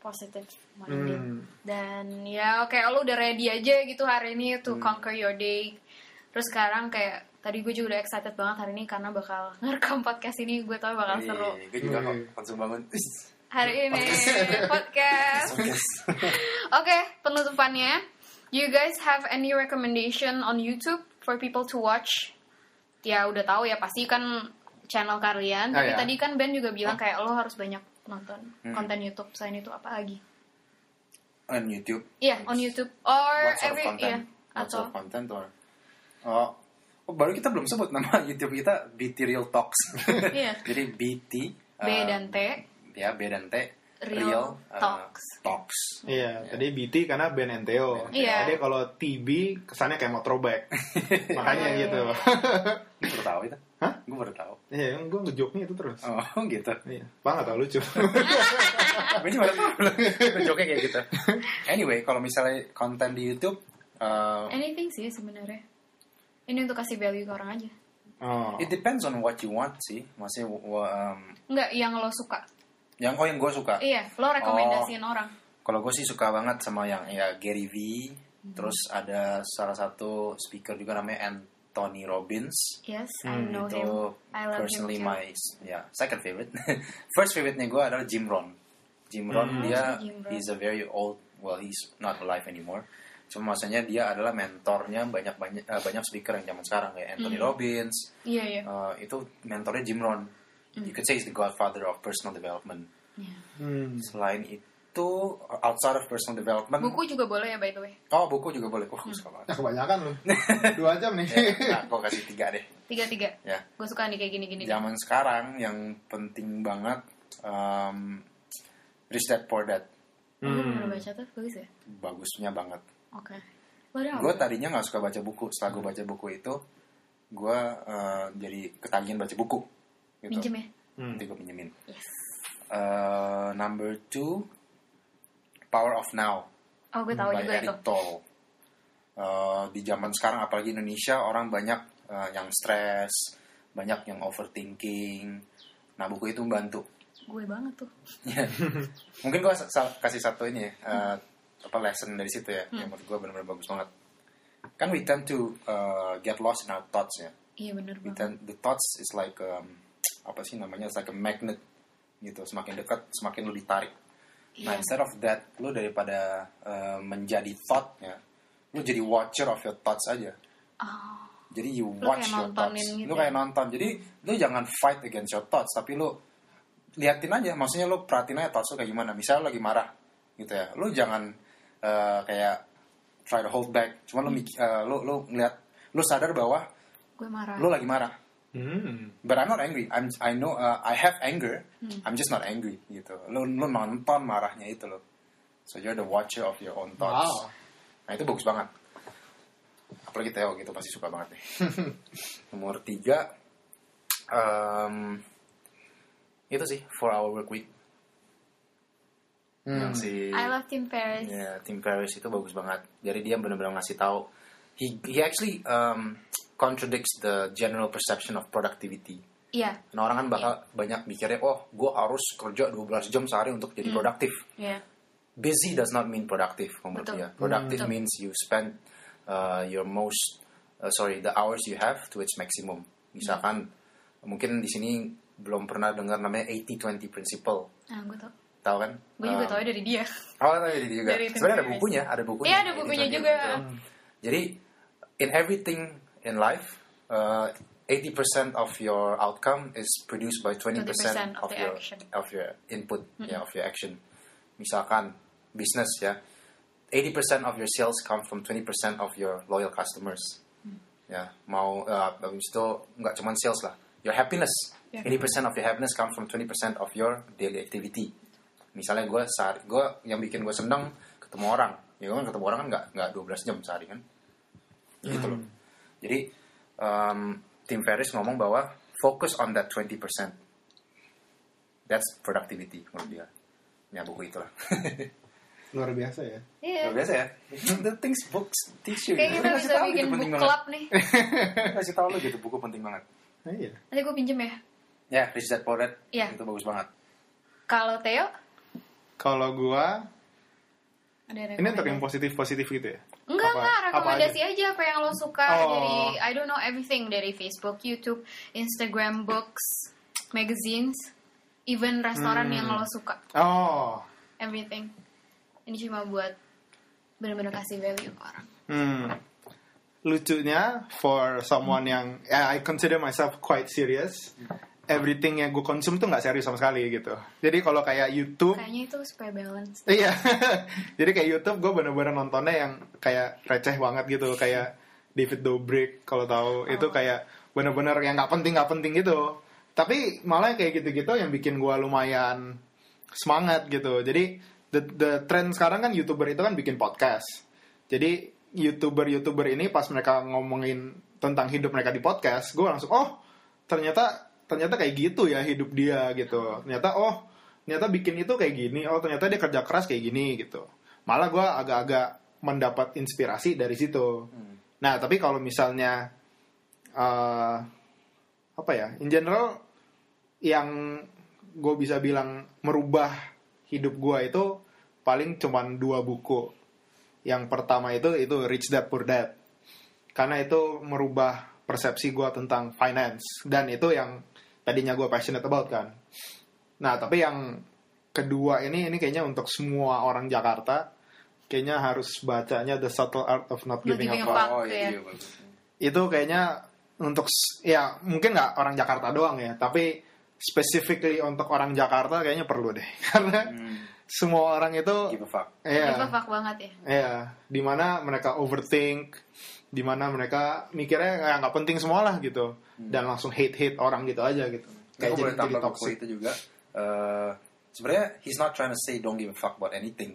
positive minded. Hmm. Dan ya oke lo udah ready aja gitu hari ini to Hmm. conquer your day. Terus sekarang kayak tadi gue juga udah excited banget hari ini karena bakal [laughs] ngerekam podcast ini gue tau bakal seru. Gue juga kok Iya. langsung bangun. Hari ini podcast. [laughs] Oke, penutupannya. You guys have any recommendation on YouTube for people to watch? Ya udah tahu ya pasti kan channel kalian. Ah, Tapi ya. tadi kan Ben juga bilang kayak lo harus banyak nonton Hmm. konten YouTube. Selain itu apa lagi? On YouTube. Iya, on YouTube or What sort of every iya What atau content or Oh, oh, baru kita belum sebut nama [laughs] YouTube kita BT Real Talks. Iya. [laughs] Jadi BT B uh, dan T. ya B dan T Real uh, Talks. Talks. Iya, tadi BT karena Ben NTO. Iya. Jadi kalau TB kesannya kayak mau throwback. [laughs] Makanya Iya. gitu. Gue baru tahu itu. Hah? Gue baru tahu. Iya, gue ngejoknya itu terus. Oh gitu. Iya, banget tau lucu. [laughs] Gue juga baru tahu. Joknya kayak gitu. Anyway, kalau misalnya konten di YouTube, uh, Anything sih sebenarnya. Ini untuk kasih value ke orang aja. oh. it depends on what you want sih. Maksudnya, wa- um, Enggak yang lo suka. Yang oh yang gue suka. Iya, lo rekomendasiin Oh. orang. Kalau gue sih suka banget sama yang ya Gary V. Hmm. Terus ada salah satu speaker juga namanya Anthony Robbins. Yes, I Hmm, know him. itu I love personally him too. my ya second favorite. [laughs] First favorite-nya gue adalah Jim Rohn. Jim Rohn Hmm. dia Jim Rohn. he's a very old well he's not alive anymore. Cuma maksudnya dia adalah mentornya banyak banyak banyak speaker yang zaman sekarang kayak Anthony Hmm. Robbins. Iya, iya. Uh, itu mentornya Jim Rohn. You could say he's the godfather of personal development. Iya. Hmm. Selain itu outside of personal development, Buku juga boleh ya by the way. oh buku juga boleh. Wah, gue suka Ya, banget. kebanyakan loh. [laughs] Dua jam nih. Ya, nah, gue kasih tiga deh. Tiga tiga. Ya. Gue suka nih kayak gini-gini. zaman sekarang yang penting banget um, Rich Dad Poor Dad Oh, Hmm. pernah baca tuh bagus ya. bagusnya banget Oke. Waduh. gue tadinya nggak suka baca buku setelah gue baca buku itu gue uh, jadi ketagihan baca buku gitu. Minjem ya. Hmm. nanti gue pinjemin Yes. Uh, number two Power of Now Oh, gue tahu juga itu. Eric Tolle Uh, di zaman sekarang apalagi Indonesia orang banyak uh, yang stres banyak yang overthinking nah buku itu membantu Gue banget tuh. Ya. [laughs] Mungkin gue kasih satu ini ya, uh, apa lesson dari situ ya, yang menurut gue benar-benar bagus banget. Kan we tend to uh, get lost in our thoughts ya. Iya bener We banget. tend, the thoughts is like um, apa sih namanya, it's like a magnet gitu. Semakin dekat, semakin lu ditarik. Nah Iya. instead of that, lu daripada uh, menjadi thought ya, lu jadi watcher of your thoughts aja. Oh. Jadi you watch your thoughts. gitu lu ya? kayak nonton. Jadi lu jangan fight against your thoughts, tapi lu liatin aja. Maksudnya lu perhatiin aja thoughts lu kayak gimana. Misalnya lu lagi marah, gitu ya. Lu jangan eh, kayak try to hold back. Cuma lu mik- eh, lu lu ngeliat, lu sadar bahwa Gue marah. lu lagi marah. Hmm. But I'm not angry. I'm I know uh, I have anger. Hmm. I'm just not angry gitu. Lu lu nonton marahnya itu lo. So you're the watcher of your own thoughts. Wow. Nah itu bagus banget. Apalagi Theo gitu pasti suka banget nih. [laughs] Nomor tiga, em, itu sih four hour work week. Hmm. Yang si I love Tim Ferriss. ya, Tim Ferriss itu bagus banget. Jadi dia benar-benar ngasih tahu. He he actually um, contradicts the general perception of productivity. Iya, Nah orang kan bakal banyak mikirnya, oh gue harus kerja 12 jam sehari untuk jadi produktif. iya. busy does not mean productive menurut Betul. dia. Productive Betul. means you spend uh, your most uh, sorry the hours you have to its maximum. Misalkan mungkin di sini belum pernah dengar namanya 80-20 principle. Nah, gue tau. Tahu kan? Gue juga Uh, tau dari dia. Oh, tahu dari dia juga. Sebenarnya ada bukunya, ada bukunya. Iya, ada bukunya 80-20 juga. Jadi in everything in life uh, 80% of your outcome is produced by 20%, 20% of, of your action. of your input, ya, of your action. Misalkan business ya, 80% of your sales come from 20% of your loyal customers. Ya, mau uh, habis itu nggak cuma sales lah. Your happiness, Yeah. 80% of your happiness come from 20% of your daily activity. Misalnya gue sehari, gue yang bikin gue seneng ketemu orang. Ya kan ketemu orang kan nggak nggak 12 jam sehari kan. Gitu loh. Jadi um, Tim Ferriss ngomong bahwa focus on that 20%. That's productivity menurut dia. Ya buku itulah. [laughs] Luar biasa ya. Iya. Luar biasa ya. The things books teach you. Kayak gitu. kita Kasih bisa tahu bikin gitu, book club nih. banget. [laughs] Kasih tahu lo gitu buku penting banget. Nah, iya. Nanti gue pinjem ya. Ya, Rich Dad Poor Dad Iya. itu bagus banget. Kalau Theo, Kalau gua ada ini untuk yang rekomendasi? positif-positif gitu ya. Enggak, Apa- enggak. apa Rekomendasi aja? apa yang lo suka Oh. dari, I don't know, everything. Dari Facebook, YouTube, Instagram, books, magazines, even restoran Hmm. yang lo suka. Oh. Everything. Ini cuma buat bener-bener kasih value ke orang. Hmm. Lucunya for someone yang yeah, I consider myself quite serious. Everything yang gue konsum tuh nggak serius sama sekali gitu. Jadi kalau kayak YouTube, Kayaknya itu supaya balance. iya. [laughs] Jadi kayak YouTube gue bener-bener nontonnya yang kayak receh banget gitu, kayak David Dobrik kalau tahu itu kayak bener-bener yang nggak penting nggak penting gitu. Tapi malah kayak gitu-gitu yang bikin gue lumayan semangat gitu. Jadi the the trend sekarang kan youtuber itu kan bikin podcast. Jadi youtuber youtuber ini pas mereka ngomongin tentang hidup mereka di podcast, gue langsung oh ternyata ternyata kayak gitu ya hidup dia gitu. Ternyata oh ternyata bikin itu kayak gini. Oh ternyata dia kerja keras kayak gini gitu. Malah gue agak-agak mendapat inspirasi dari situ. Nah tapi kalau misalnya eh, apa ya, in general yang gue bisa bilang merubah hidup gue itu paling cuman dua buku. Yang pertama itu itu Rich Dad Poor Dad. Karena itu merubah persepsi gue tentang finance dan itu yang tadinya gue passionate about kan. Nah tapi yang kedua ini ini kayaknya untuk semua orang Jakarta kayaknya harus bacanya The Subtle Art of Not Giving a Giving a Fuck. Oh iya. iya, iya itu kayaknya untuk ya mungkin nggak orang Jakarta doang ya tapi specifically untuk orang Jakarta kayaknya perlu deh [laughs] karena Hmm, semua orang itu give a fuck. ya Itu fuck banget ya. ya di mana mereka overthink di mana mereka mikirnya ya nggak penting semua lah gitu dan langsung hate hate orang gitu aja gitu Kayak kayak jadi, jadi toxic itu juga. eh, sebenarnya he's not trying to say don't give a fuck about anything.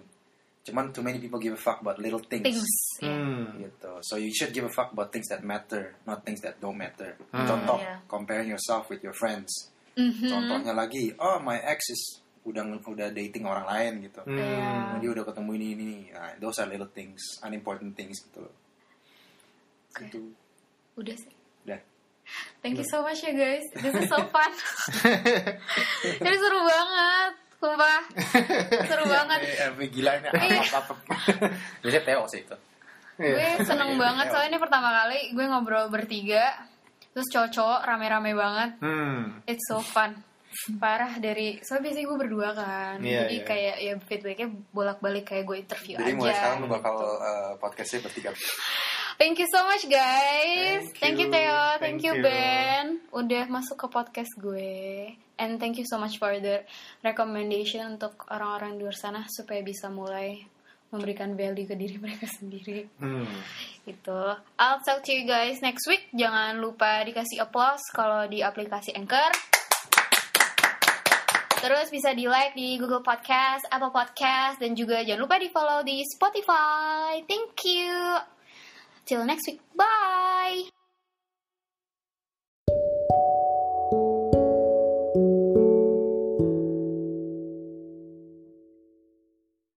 Cuman too many people give a fuck about little things. Things. hmm. Gitu. So you should give a fuck about things that matter, not things that don't matter. Hmm. Contoh, Iya. comparing yourself with your friends. Mhm. Contohnya lagi, oh my ex is udah udah dating orang lain gitu. Hmm. Iya. Dia udah ketemu ini ini. ini. Nah, those are little things, unimportant things gitu loh. Oke. Gitu. Udah sih. Udah. Thank you so much ya guys. This is so [laughs] fun. Ini seru banget. Sumpah. Seru banget. Eh, eh, gila ini Iya. apa apa. Biasanya Theo sih itu. Iya. Gue seneng Iya, banget iya. soalnya ini pertama kali gue ngobrol bertiga. Terus cowok-cowok rame-rame banget. Hmm. It's so fun. Parah dari soalnya biasanya gue berdua kan. Iya, Jadi iya. kayak ya feedbacknya bolak-balik kayak gue interview Jadi aja. mulai sekarang lu bakal eh, podcastnya bertiga. Thank you so much guys. Thank Thank, you you. Theo, thank, Thank you you. Ben. Udah masuk ke podcast gue. And thank you so much for the recommendation untuk orang-orang di luar sana supaya bisa mulai memberikan value ke diri mereka [laughs] sendiri. Hmm. Gitu. I'll talk to you guys next week. Jangan lupa dikasih applause kalau di aplikasi Anchor. Terus bisa di like di Google Podcast, Apple Podcast, dan juga jangan lupa di follow di Spotify. Thank you. Till next week. Bye.